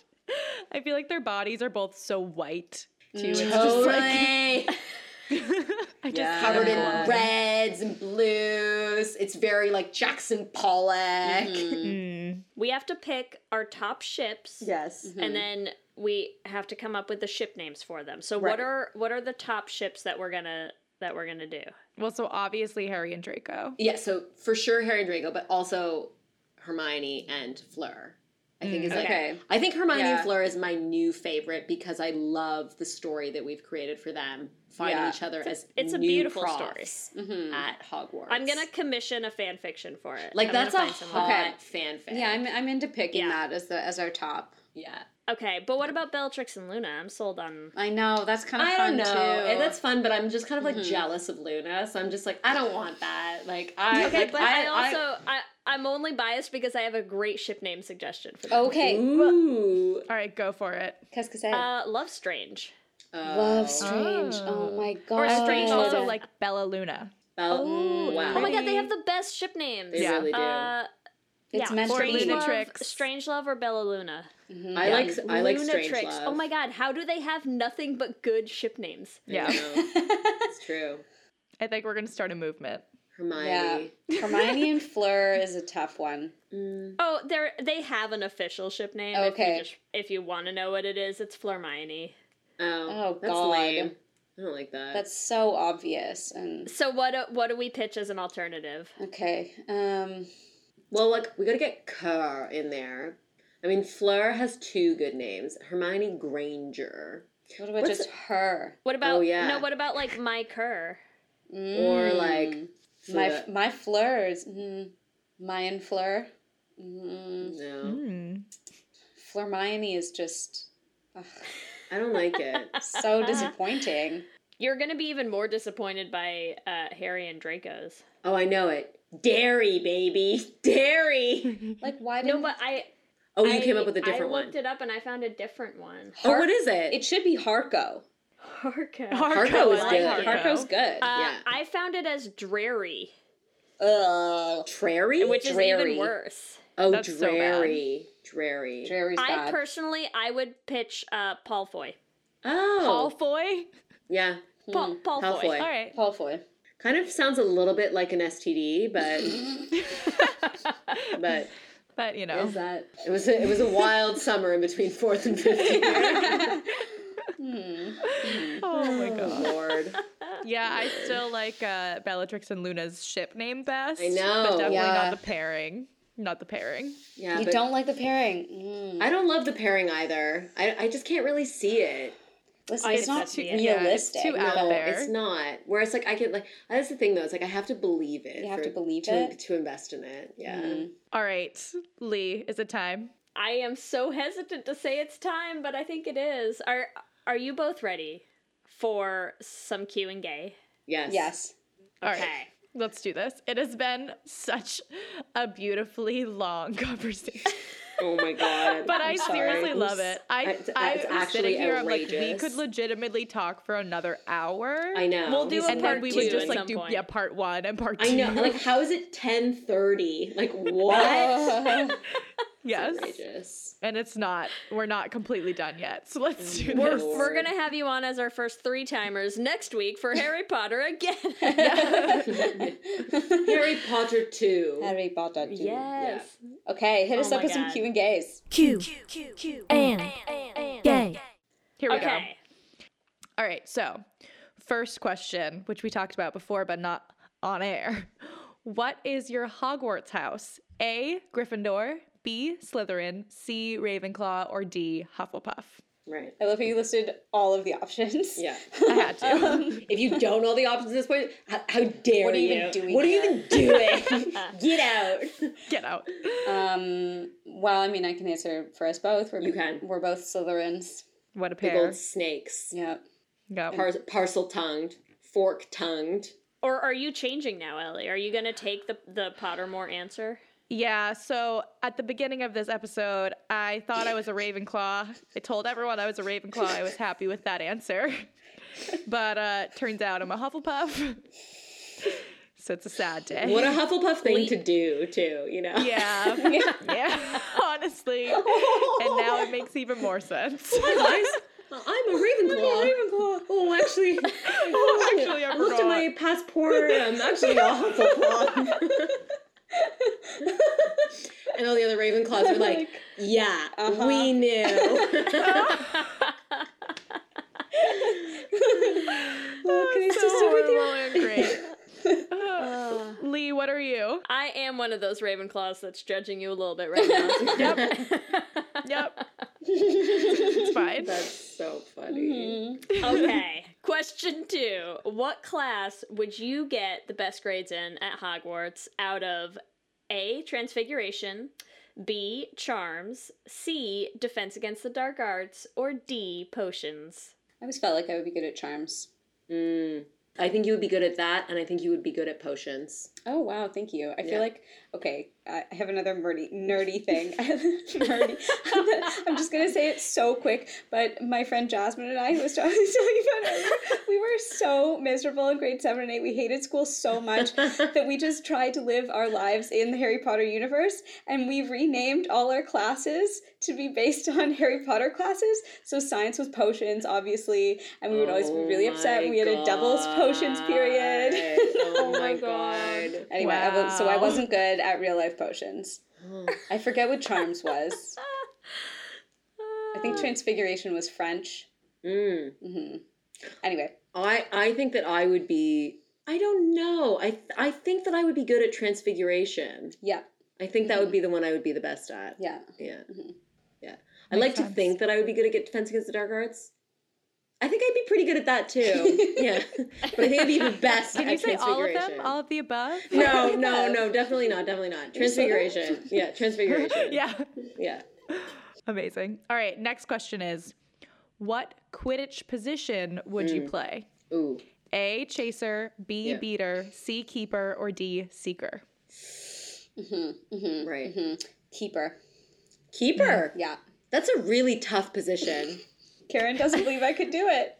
I feel like their bodies are both so white too. It's just Totally like [laughs] I just Yeah. covered in Yeah. reds and blues. It's very like Jackson Pollock. Mm. [laughs] We have to pick our top ships. Yes. And then we have to come up with the ship names for them. So Right. what are what are the top ships that we're gonna that we're gonna do? Well, so obviously Harry and Draco. Yeah, so for sure Harry and Draco, but also Hermione and Fleur. I think is like Okay. I think Hermione Yeah. and Fleur is my new favorite because I love the story that we've created for them, finding Yeah. each other as it's a new beautiful profs Mhm. at Hogwarts. I'm gonna commission a fan fiction for it. like I'm that's a find someone- hot fanfic. Yeah, I'm, I'm into picking Yeah. that as the as our top. yeah. Okay, but what about Bellatrix and Luna? I'm sold on. I know that's kind of I fun don't know. too. And that's fun, but I'm just kind of like jealous of Luna, so I'm just like, I don't want that. Like I Okay, like, but I, also I, I'm only biased because I have a great ship name suggestion for them. okay. Ooh. All right, go for it. Qu'est-ce? Uh, Love Strange. Love Strange. Oh, Oh. my god. Or Strange also like Bella Luna. Bell- Oh, wow. Oh my god, they have the best ship names. They Yeah. really do. Uh, It's yeah, meant to Strange be. Love, Strange Love or Bella Luna. I Yeah. like I like Strange Love. Oh my god, how do they have nothing but good ship names? Yeah. I it's [laughs] true. I think we're gonna start a movement. Hermione. Yeah. [laughs] Hermione and Fleur is a tough one. Mm. Oh, they they have an official ship name. If Okay. you, just, if you want to know what it is, it's Fleurmione. Oh, Oh, that's God. lame. I don't like that. That's so obvious. And So what do, what do we pitch as an alternative? okay. Um well, look, we gotta get Kerr in there. I mean, Fleur has two good names. Hermione Granger, what about What's just it- her? What about Oh, yeah. no? What about like my Kerr? or like Mm. my Fleur. my fleurs. Mm, Mayan Fleur. Mm, No, Mm. Fleurmione is just ugh, I don't like it. [laughs] so disappointing. You're gonna be even more disappointed by uh, Harry and Draco's. Oh, I know it. Dairy, baby, [laughs] dairy. Like why No, didn't but I Oh, you I- came up with a different one. I one. looked it up and I found a different one. Oh, what is it? it should be Harco. Harco. Harco is like good. Harco. Harco's good. Uh, Yeah. I found it as Drarry, Ugh. Trary? which is Dreary. even worse. oh, That's so bad. dreary, dreary. I bad. personally, I would pitch uh, Paul Foy. oh, Malfoy. yeah. Paul, Hmm. Paul Paul Foy. Foy. All right. Paul Foy. Kind of sounds a little bit like an STD, but [laughs] [laughs] [laughs] but but you know. is that it was a, it was a wild summer in between fourth and fifth year. Hmm. Oh my Oh, god. Lord. Yeah, I still like uh, Bellatrix and Luna's ship name best. I know. But definitely Yeah. not the pairing. Not the pairing. Yeah, You don't like the pairing. Mm. I don't love the pairing either. I, I just can't really see it. Listen, I it's not too it. Yeah, it's realistic. too out no, there. it's not. Whereas like I can like that's the thing though. It's like I have to believe it. You have for- to believe to, it? to invest in it. Yeah. Mm. All right, Lee, is it time? I am so hesitant to say it's time, but I think it is. Are Are you both ready for some Q and gay? Yes. Yes. All right. Okay. Let's do this. It has been such a beautifully long [laughs] conversation. Oh my god. But I I'm sorry. seriously love it. I, It's- I it's was actually sitting here, I'm like, we could legitimately talk for another hour. I know. We'll do He's- a And part then we two would just at like some do point. yeah part one and part two. I know. Like, how is it ten thirty? Like, what? [laughs] [laughs] yes, Outrageous. and it's not. We're not completely done yet. So let's do We're, this. we're gonna have you on as our first three timers next week for Harry Potter again. [laughs] Harry Potter two. Harry Potter. too. yes. Okay, hit us Oh up my with some Q and gays. Q Q, Q, Q and gay. Here we go. All right, so first question, which we talked about before but not on air. [laughs] What is your Hogwarts house? A. Gryffindor, B. Slytherin, C. Ravenclaw, or D. Hufflepuff? Right. I love how you listed all of the options. Yeah. [laughs] I had to. Um, If you don't know the options at this point, how, how dare What are you you? even doing What are you even doing? [laughs] Get out. Get out. um, well, I mean, I can answer for us both. We're, You can. We're both Slytherins. What a Big pair. old snakes. Yeah. Go. Par- parcel tongued, fork tongued. Or are you changing now, Ellie? Are you gonna take the the Pottermore answer? Yeah, so at the beginning of this episode, I thought I was a Ravenclaw. I told everyone I was a Ravenclaw. I was happy with that answer. [laughs] But uh turns out I'm a Hufflepuff. so it's a sad day. What a Hufflepuff thing We- to do, too, you know? Yeah. [laughs] yeah. Honestly. And now it makes even more sense. Hi, guys. [laughs] I'm a Ravenclaw. Ravenclaw. Oh, actually, Oh, actually, I'm I looked at my passport. I'm actually a Hufflepuff. [laughs] and all the other Ravenclaws were like, "Yeah, Uh-huh. we knew." [laughs] [laughs] Oh, can I so just sit with you? and great. Uh, [laughs] Lee, what are you? I am one of those Ravenclaws that's judging you a little bit right now. [laughs] Yep. Yep. [laughs] It's fine. That's so funny. okay. Question two. What class would you get the best grades in at Hogwarts out of A. Transfiguration, B. Charms, C. Defense Against the Dark Arts, or D. Potions? I always felt like I would be good at charms. Mm. I think you would be good at that, and I think you would be good at potions. Oh wow, thank you. I Yeah. feel like okay, I have another nerdy nerdy thing. [laughs] nerdy. I'm just gonna say it so quick. But my friend Jasmine and I, who was talking [laughs] about earlier, we were so miserable in grade seven and eight. We hated school so much [laughs] that we just tried to live our lives in the Harry Potter universe, and we renamed all our classes to be based on Harry Potter classes. So science was potions, obviously, and we would always be really oh upset. Oh my We had a doubles potions period. Oh my God. Anyway, I was, so I wasn't good at real life potions. I forget what charms was. I think [laughs] transfiguration was French. Mm. hmm Anyway, I I think that I would be. I don't know. I I think that I would be good at transfiguration. yeah, I think that would be the one I would be the best at. yeah. Yeah. Mhm. Yeah. I like sense. to think that I would be good at Defense Against the Dark Arts. I think I'd be pretty good at that too. [laughs] yeah. But I think I'd be the best Can at you say all of them? All of the above? no, no, no, definitely not, definitely not. You say that? Transfiguration. Yeah, transfiguration. [laughs] yeah. Yeah. Amazing. All right, next question is what Quidditch position would you Mm. play? Ooh. A chaser, B Yeah. beater, C keeper, or D seeker? hmm hmm Right. hmm Keeper. Keeper. Yeah. That's a really tough position. Karen doesn't believe I could do it.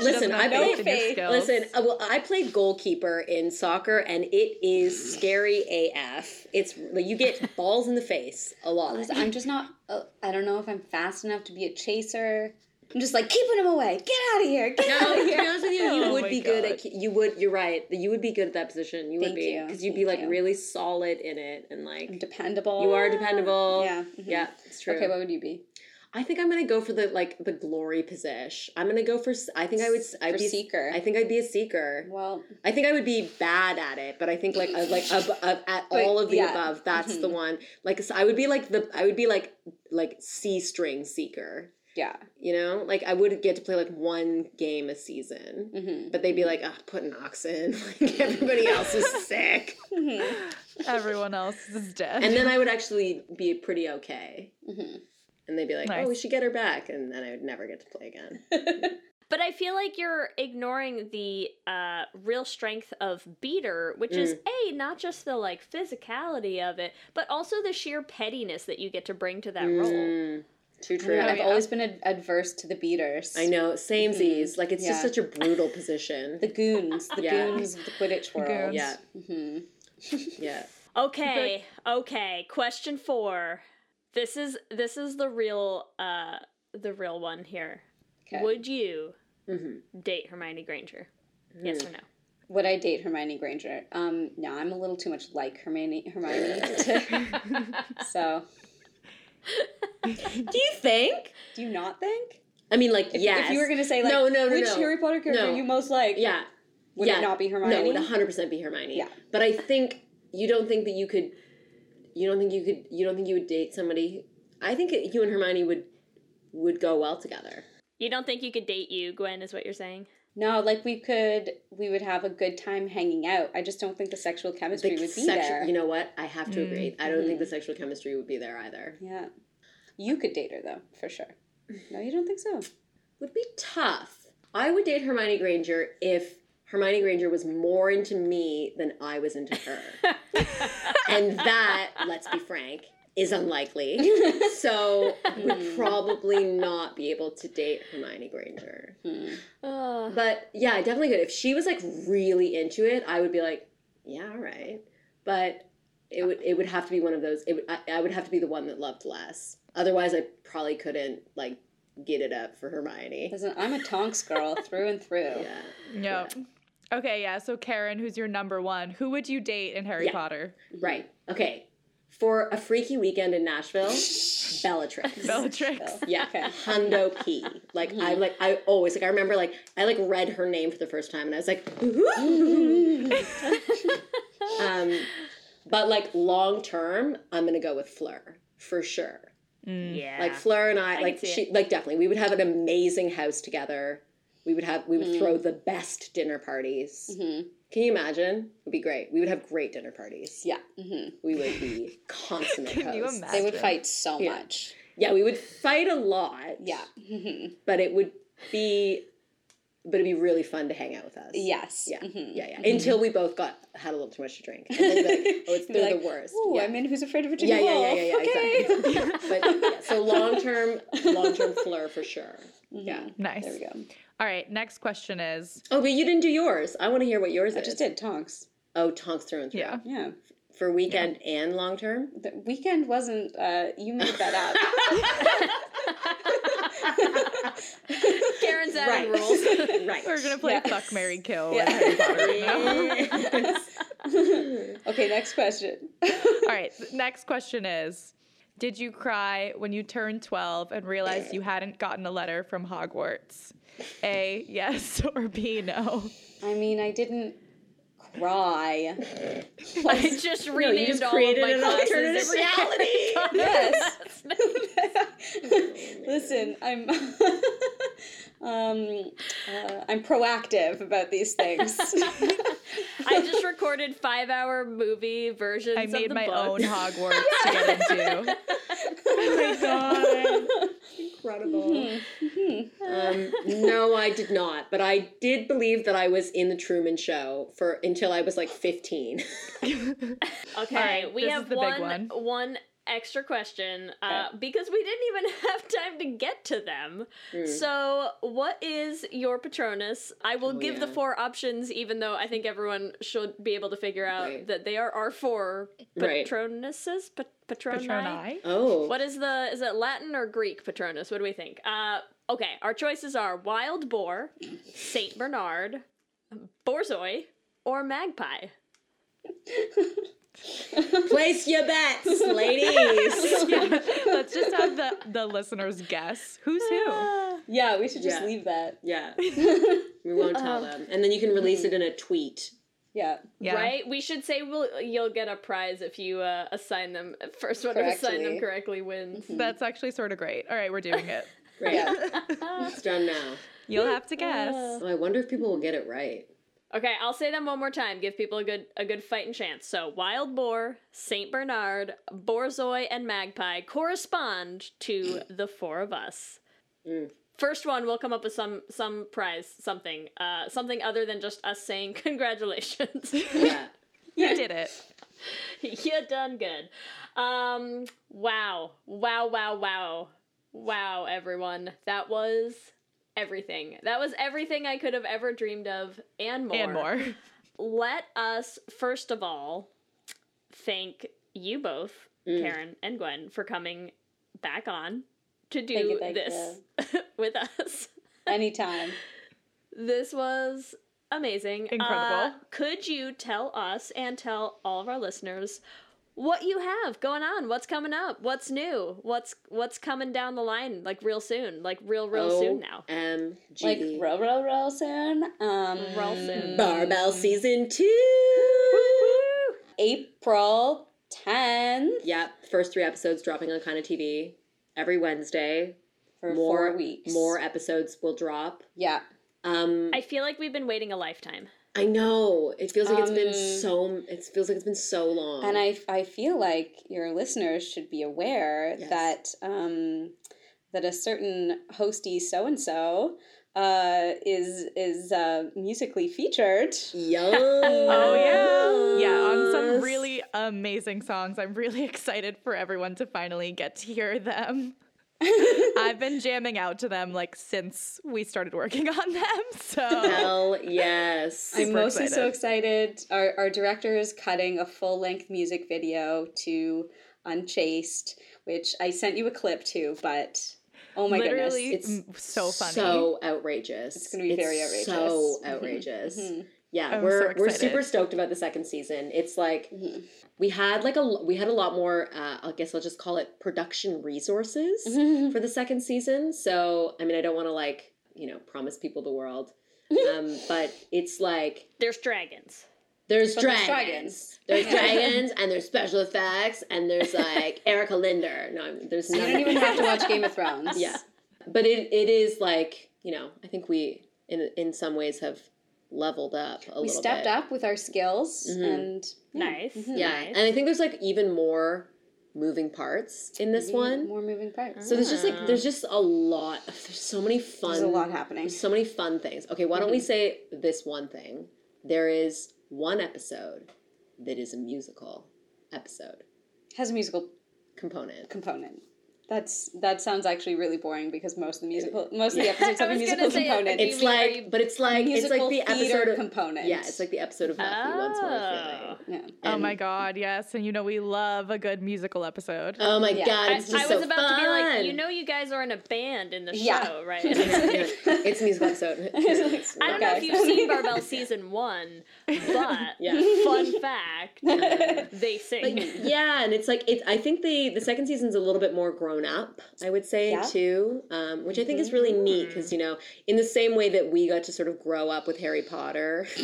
Listen, I have no faith played in your faith. skills. Listen, uh, well, I played goalkeeper in soccer, and it is scary AF. It's like you get balls in the face a lot. Listen, I'm just not. Uh, I don't know if I'm fast enough to be a chaser. I'm just like keeping him away. Get out of here. Get out No, of to be here. honest with you, you [laughs] Oh would my be good at you would. You're right. You would be good at that position. You would Thank be you, because you'd be like you. really solid in it, and I'm like dependable. you are dependable. Yeah. mhm. Yeah, it's true. Okay, what would you be? I think I'm gonna go for the like the glory position. I'm gonna go for. I think I would. s- I'd For be seeker. I think I'd be a seeker. Well, I think I would be bad at it, but I think like like ab- ab- at But, all of the yeah. above, that's the Mhm. one. Like so I would be like the I would be like like C string seeker. yeah. You know, like I would get to play like one game a season, hmm but they'd be like, "Ah, put an ox in." [laughs] Like everybody [laughs] else is sick, hmm Everyone else is dead. and then I would actually be pretty okay. hmm And they'd be like, Nice. "Oh, we should get her back," and then I would never get to play again. [laughs] But I feel like you're ignoring the uh, real strength of beater, which is a not just the like physicality of it, but also the sheer pettiness that you get to bring to that role. Mm, too true. And I've yeah. always been ad- adverse to the beaters. I know, same Z's. Like it's just such a brutal position. The goons, the Yeah. goons of the Quidditch world. goons. yeah, hmm yeah. [laughs] Okay, okay. Question four. This is this is the real uh the real one here. Okay. Would you hmm date Hermione Granger? Yes or no? Would I date Hermione Granger? Um, no, I'm a little too much like Hermione. Hermione. to- [laughs] [laughs] so, Do you think? do you not think? I mean, like, If, yes. if you were gonna say like, No, no, no, which no. Harry Potter character No. you most like? yeah, Would yeah. it not be no, Hermione? it would 100 percent be Hermione. Yeah. but I think you don't think that you could. You don't think you could. You don't think you would date somebody. I think you and Hermione would would go well together. You don't think you could date you, Gwen, is what you're saying? No, like we could, we would have a good time hanging out. I just don't think the sexual chemistry The would be sexu- there. You know what? I have to Mm. agree. I don't think the sexual chemistry would be there either. Yeah, you could date her though, for sure. [laughs] No, you don't think so? Would be tough. I would date Hermione Granger if Hermione Granger was more into me than I was into her. [laughs] and that, let's be frank, is unlikely. [laughs] So would probably not be able to date Hermione Granger. Hmm. Uh, But yeah, I definitely could. If she was like really into it, I would be like, yeah, all right. But it would it would have to be one of those. It would, I, I would have to be the one that loved less. Otherwise, I probably couldn't like get it up for Hermione. Listen, I'm a Tonks girl through and through. Yeah. No. Okay, yeah. So Karen, who's your number one? Who would you date in Harry Yeah. Potter? Right. Okay. For a freaky weekend in Nashville, [laughs] Bellatrix. Bellatrix. [laughs] Yeah, Okay. Hundo P. Like I like I always like I remember like I like read her name for the first time and I was like, [laughs] um, but like long term, I'm gonna go with Fleur for sure. yeah. Like Fleur and I, can like see she, like definitely, we would have an amazing house together. We would have, we would throw the best dinner parties. hmm Can you imagine? It would be great. We would have great dinner parties. Yeah. hmm We would be consummate [laughs] Can you imagine? They would fight so Yeah. much. Yeah, we would fight a lot. Yeah. hmm but it would be but it'd be really fun to hang out with us. Yes. Yeah, Mhm. yeah, yeah. Until we both got had a little too much to drink. And then we'd like, [laughs] oh, it's they're like, the worst. Ooh, yeah. I'm in Who's Afraid of yeah, Virginia yeah, yeah, Woolf. yeah, yeah, okay. exactly. [laughs] but yeah, so long term, long term flirt for sure. Yeah. Nice. There we go. All right, next question is Oh, but you didn't do yours. I want to hear what yours I is. just did Tonks. Oh, tonks through and through. yeah. Yeah. For weekend and long term. The weekend wasn't. Uh, you made that up. [laughs] Karen's adding Right. rules. [laughs] right. We're gonna play Yeah. Fuck Mary Kill Yeah. with Harry Potter right now. [laughs] Okay, next question. All right, next question is Did you cry when you turned 12 and realized you hadn't gotten a letter from Hogwarts? A, yes, [laughs] or B, no? I mean, I didn't cry. I just No, renamed you just all created of my an classes. alternative reality. [laughs] Yes. [laughs] Listen, I'm um uh, I'm proactive about these things. I just recorded five-hour movie versions. I of made the my book. own Hogwarts to get into. oh my god. Incredible. um, no, I did not. But I did believe that I was in the Truman Show for until I was like 15. [laughs] Okay, right, we have is the one big one. one extra question uh, because we didn't even [laughs] have time to get to them. So, what is your Patronus? I will. Oh, give the four options, even though I think everyone should be able to figure out Right. that they are our four Right. Patronuses. Pa- patroni? Patroni? Oh. What is the is it Latin or Greek Patronus? What do we think? Uh, okay, our choices are Wild Boar, Saint Bernard, Borzoi, or Magpie. [laughs] Place your bets, [laughs] ladies. Let's just have the, the listeners guess who's who. yeah, we should just Yeah. leave that. yeah. [laughs] We won't tell them. And then you can release it in a tweet. Yeah. Yeah. Right? We should say we'll, you'll get a prize if you uh, assign them. First one to assign them Correctly. correctly wins. That's actually sort of great. All right, we're doing it. [laughs] Right. Yeah. [laughs] It's done now. You'll have to guess. Oh, I wonder if people will get it right. Okay, I'll say them one more time. Give people a good a good fighting chance. So, Wild Boar, Saint Bernard, Borzoi, and Magpie correspond to the four of us. Mm. First one, we'll come up with some some prize, something, uh, something other than just us saying [laughs] congratulations. Yeah. [laughs] You did it. you done good. Um, wow, wow, wow, wow, wow, everyone. That was everything. That was everything I could have ever dreamed of and more. And more. Let us first of all thank you both, Mm. Karen and Gwen, for coming back on to do Thank you, thank this [laughs] with us. Anytime. This was amazing. Incredible. Uh, could you tell us and tell all of our listeners what you have going on? What's coming up? What's new? What's what's coming down the line like real soon? Like real real soon now. OMG. Like real real real soon. Um Real soon. Barbelle season two. April 10th Yep. First three episodes dropping on KindaTV every Wednesday. for more four weeks. More episodes will drop. Yeah. Um, I feel like we've been waiting a lifetime. I know it feels like it's been Um, so. It feels like it's been so long. And I, I feel like your listeners should be aware Yes. that um, that a certain hosty so and so uh, is is uh, musically featured. Yo. [laughs] Oh yeah. Yeah, on some really amazing songs. I'm really [laughs] excited for everyone to finally get to hear them. [laughs] I've been jamming out to them like since we started working on them. So Hell yes. I'm Super mostly so excited. excited. Our, our director is cutting a full length music video to Unchased, which I sent you a clip to, but oh my literally goodness. m- so funny. So outrageous. It's gonna be very outrageous. So Mhm. outrageous. Mhm. Yeah, I'm we're so we're super stoked about the second season. It's like Mhm. we had like a we had a lot more. Uh, I guess I'll just call it production resources Mhm. for the second season. So I mean, I don't want to like you know promise people the world, [laughs] um, but it's like There's dragons. There's But there's dragons. dragons. There's dragons and there's special effects and there's like [laughs] Erika Linder. No, I'm, there's You don't even have to watch Game of Thrones. Yeah, but it it is like you know I think we in in some ways have leveled up a We little We stepped bit. up with our skills Mhm. and yeah. Nice. Mhm. Yeah, Nice. and I think there's like even more moving parts in this Maybe one. More moving parts. So there's just like there's just a lot. There's so many fun. There's a lot happening. There's so many fun things. Okay, why don't we say this one thing? There is one episode that is a musical episode has a musical component. component. That's that sounds actually really boring because most of the musical most of the [laughs] episodes have a musical say, uh, component. It's you mean- are like, but it's like it's like the theater episode of, component. Yeah, it's like the episode of Happy Once More ah. Oh. Feeling. yeah. Oh my god, yes. And you know we love a good musical episode. Oh my Yeah. god, I, it's just I was so about fun. to be like, you know, you guys are in a band in the Yeah. show, [laughs] right? Yeah, [laughs] it's a musical episode. I don't know if you've seen Barbelle season one, but Yeah. fun fact, they sing. Like, yeah, and it's like it. I think the the second season's a little bit more grown up. I would say Yeah. too, um, which I think is really neat because you know, in the same way that we got to sort of grow up with Harry Potter. [laughs]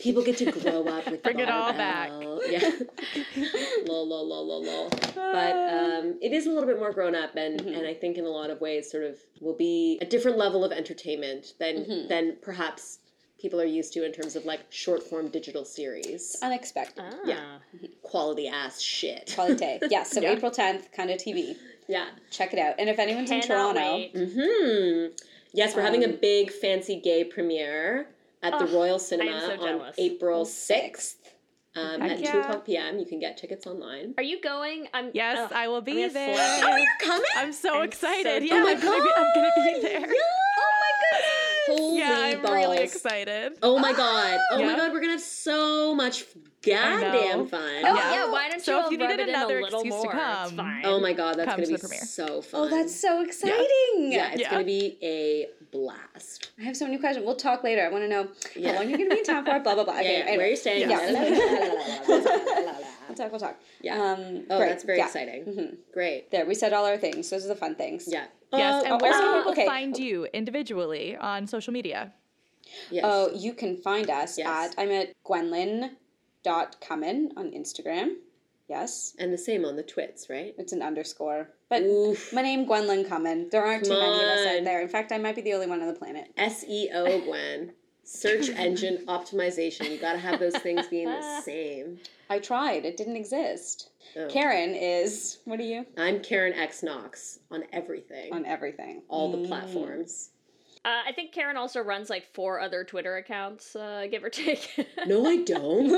People get to grow up with Bring it all back. Yeah. [laughs] lol, lol, lol, lol, lol. But um, it is a little bit more grown up, and and I think in a lot of ways, sort of will be a different level of entertainment than than perhaps people are used to in terms of like short form digital series, Unexpected. Ah. Yeah. quality ass shit. Quality. [laughs] Yeah, so Yeah. April 10th, KindaTV. Yeah. Check it out. And if anyone's in Toronto, wait. Hmm. Yes, we're having a Um, big fancy gay premiere at the Royal Cinema so on jealous. April sixth. Um, Heck at two o'clock p.m. You can get tickets online. Are you going? I'm. Yes, ugh, I will I'm be there. flip Oh, you. you're coming! I'm so I'm excited. so- yeah, Oh my I'm, gonna be, I'm gonna be there. Oh my goodness! Holy yeah, I'm balls! really excited. Oh my god! [laughs] Oh my god! We're gonna have so much goddamn fun. Oh Yeah. yeah. Why don't So you if you rub needed in another a little excuse to more? It's come, fine. Oh my god, that's Come gonna to be premiere. so oh, fun. oh, that's so exciting. yeah, it's Yeah. gonna be a blast. I have so many questions. We'll talk later. I want to know Yeah. how long you're going to be in town for, blah, blah, blah. [laughs] Yeah, Okay, yeah, anyway. where you're staying. Yeah. [laughs] Yeah. we'll talk, we'll talk. Yeah. Um, Oh, great. that's very Yeah. exciting. Mhm. Great. There, we said all our things. Those are the fun things. Yeah. Yes, Uh, and where also- can people okay. find you individually on social media? Yes. Oh, you can find us Yes. at, I'm at gwendlyn.cummin on Instagram. Yes, and the same on the twits, right? it's an underscore. But Oof. my name, Gwenlyn Cumyn. There aren't too Come many of us out there. In fact, I might be the only one on the planet. SEO, Gwen. Search [laughs] engine optimization. You gotta have those things being the [laughs] same. I tried. It didn't exist. Oh. Karen is, what are you? I'm Karen X Knox on everything, On everything. all the Mm. platforms. Uh, I think Karen also runs like four other Twitter accounts, uh, give or take. No, I [laughs] don't.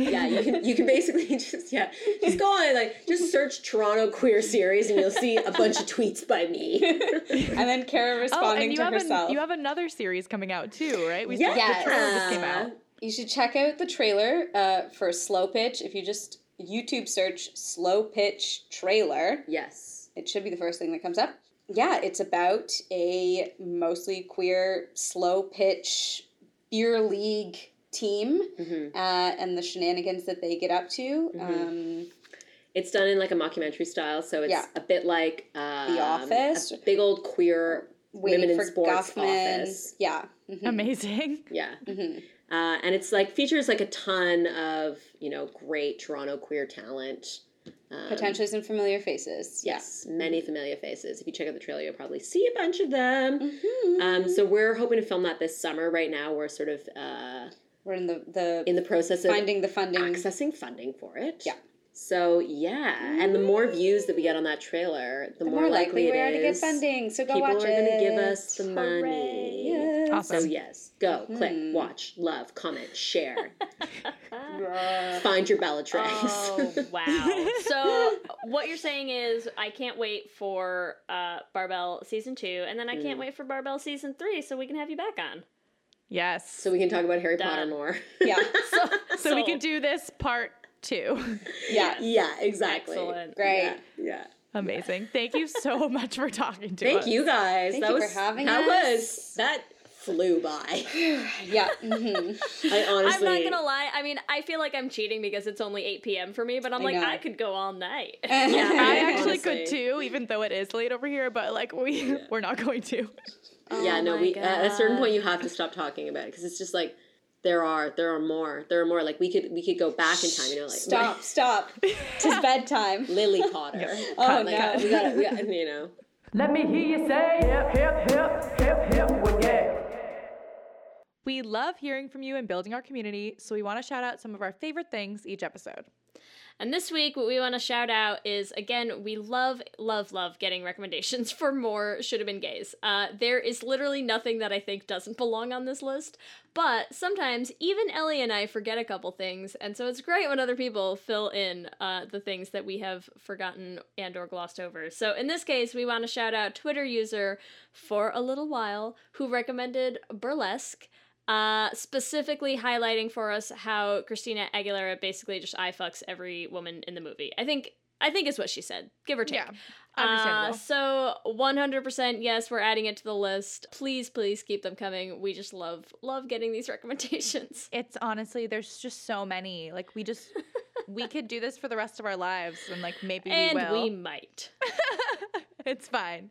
Yeah, you can you can basically [laughs] just yeah just go on like just search Toronto queer series and you'll see a bunch of tweets by me. [laughs] and then Karen Oh, responding and you to have, an, you have another series coming out too, right? We Yeah. the trailer just came out. You should check out the trailer uh, for Slow Pitch. If you just YouTube search Slow Pitch trailer, Yes. it should be the first thing that comes up. Yeah, it's about a mostly queer slow pitch beer league team hmm uh, and the shenanigans that they get up to. Um, It's done in like a mockumentary style, so it's Yeah. a bit like um, The Office. a big old queer waiting women in for sports Guffman. office. Yeah. mhm, Amazing. [laughs] Yeah. mhm. Uh, and it's like features like a ton of you know great Toronto queer talent. Um, Potentially some familiar faces. Yes, many familiar faces. If you check out the trailer, you'll probably see a bunch of them. Mhm. Um, so we're hoping to film that this summer. Right now, we're sort of uh, We're in the, the in the process of finding the funding. accessing funding for it. Yeah. So yeah, and the more views that we get on that trailer, the, the more, more likely, likely we it are to get funding. So go people watch are gonna give us the Hooray. money. Yes. So yes, go click, Mhm. watch, love, comment, share, [laughs] [laughs] find your Bellatrix. Oh [laughs] wow! So what you're saying is, I can't wait for uh, Barbelle season two, and then I can't Mm. wait for Barbelle season three, so we can have you back on. Yes. so we can talk about Harry Potter more. [laughs] Yeah. So, [laughs] so we can do this part two. [laughs] Yeah. yeah, exactly. Excellent. Great. Yeah. yeah. Amazing. Thank you so much for talking to Thank us. Thank you guys. Thank that you for was having that us. was that flew by. [sighs] Yeah. mhm. I honestly I'm not gonna lie. I mean, I feel like I'm cheating because it's only 8 p.m. for me, but I'm I like, know. I could go all night. Yeah, I actually Honestly. could too, even though it is late over here. But like we, we're not going to. Yeah, Oh no, we uh, at a certain point you have to stop talking about it because it's just like there are there are more. There are more. Like we could we could go back in time, you know, like Stop. Stop. [laughs] it's bedtime. Lily [laughs] Potter. Oh Cut, no. Like, we gotta, we gotta, you know. Let me hear you say hip, hip, hip, hip, hip, well, yeah. We love hearing from you and building our community, so we want to shout out some of our favorite things each episode. And this week, what we want to shout out is again, we love, love, love getting recommendations [laughs] for more should have been gays. Uh, there is literally nothing that I think doesn't belong on this list, but sometimes even Ellie and I forget a couple things, and so it's great when other people fill in uh, the things that we have forgotten and or glossed over. So in this case, we want to shout out Twitter user for a little while who recommended Burlesque uh, specifically highlighting for us how Christina Aguilera basically just eye fucks every woman in the movie. I think I think is what she said, give or take. Yeah, Uh, understandable. so 100% yes, we're adding it to the list. Please, please keep them coming. We just love love getting these [laughs] recommendations. it's honestly, there's just so many. Like we just, [laughs] we could do this for the rest of our lives, and like maybe and we will. we might. [laughs] it's fine.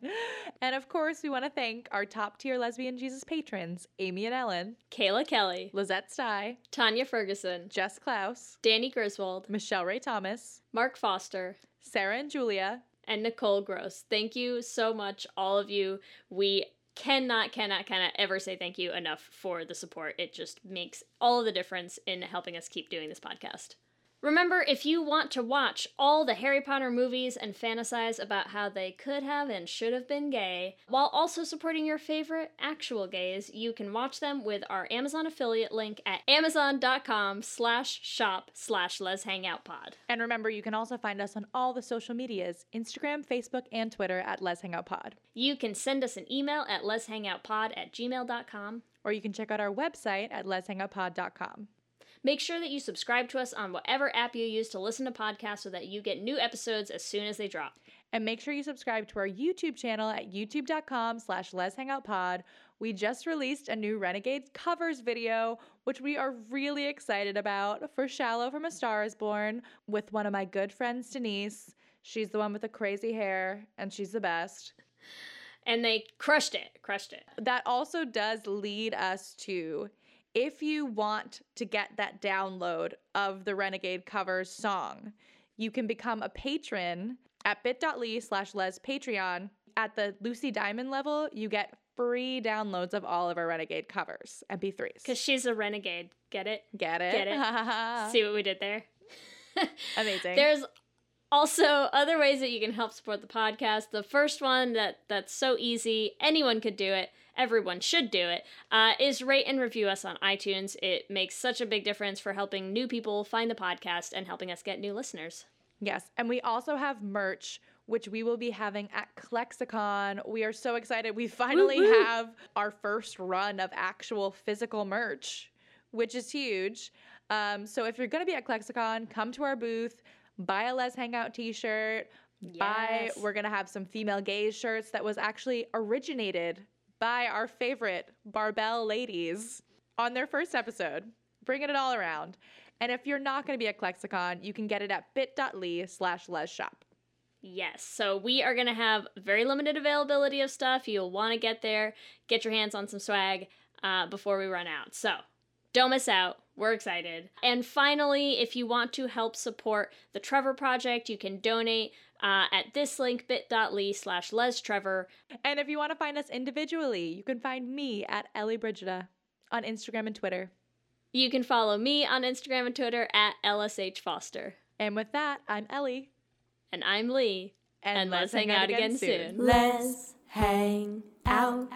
And of course, we want to thank our top tier lesbian Jesus patrons, Amy and Ellen, Kayla Kelly, Lizette Stye, Tanya Ferguson, Jess Klaus, Danny Griswold, Michelle Ray Thomas, Mark Foster, Sarah and Julia, and Nicole Gross. Thank you so much, all of you. We cannot, cannot, cannot ever say thank you enough for the support. It just makes all of the difference in helping us keep doing this podcast. Remember, if you want to watch all the Harry Potter movies and fantasize about how they could have and should have been gay, while also supporting your favorite actual gays, you can watch them with our Amazon affiliate link at amazon.com slash shop slash les hangout pod. and remember, you can also find us on all the social medias Instagram, Facebook, and Twitter at Les Hangout Pod. You can send us an email at leshangoutpod at gmail.com. Or you can check out our website at leshangoutpod.com. Make sure that you subscribe to us on whatever app you use to listen to podcasts so that you get new episodes as soon as they drop. And make sure you subscribe to our YouTube channel at youtube.com slash leshangoutpod. We just released a new Renegades covers video, which we are really excited about for Shallow from A Star is Born with one of my good friends, Denise. She's the one with the crazy hair, and she's the best. And they crushed it, crushed it. That also does lead us to if you want to get that download of the Renegade covers song, you can become a patron at bit.ly slash les patreon. At the Lucy Diamond level, you get free downloads of all of our Renegade covers, MP3s. Because she's a renegade. Get it? Get it? Get it? [laughs] See what we did there? [laughs] Amazing. There's also other ways that you can help support the podcast. The first one that that's so easy, anyone could do it. Everyone should do it. Uh, is rate and review us on iTunes. It makes such a big difference for helping new people find the podcast and helping us get new listeners. Yes, and we also have merch, which we will be having at ClexaCon. We are so excited. We finally woo. have our first run of actual physical merch, which is huge. Um, so if you're going to be at ClexaCon, come to our booth, buy a Les Hangout t-shirt. Buy. Yes. We're gonna have some female gays shirts that was actually originated by our favorite Barbelle ladies on their first episode, bringing it all around. And if you're not going to be at ClexaCon, you can get it at bit.ly slash lesshop. Yes, so we are going to have very limited availability of stuff. You'll want to get there, get your hands on some swag uh, before we run out. So don't miss out. We're excited. And finally, if you want to help support the Trevor Project, you can donate uh, at this link bit.ly slash Les Trevor. And if you want to find us individually, you can find me at Ellie Brigida on Instagram and Twitter. You can follow me on Instagram and Twitter at LSH Foster. And with that, I'm Ellie. And I'm Lee. And let's hang out again soon. Let's hang out.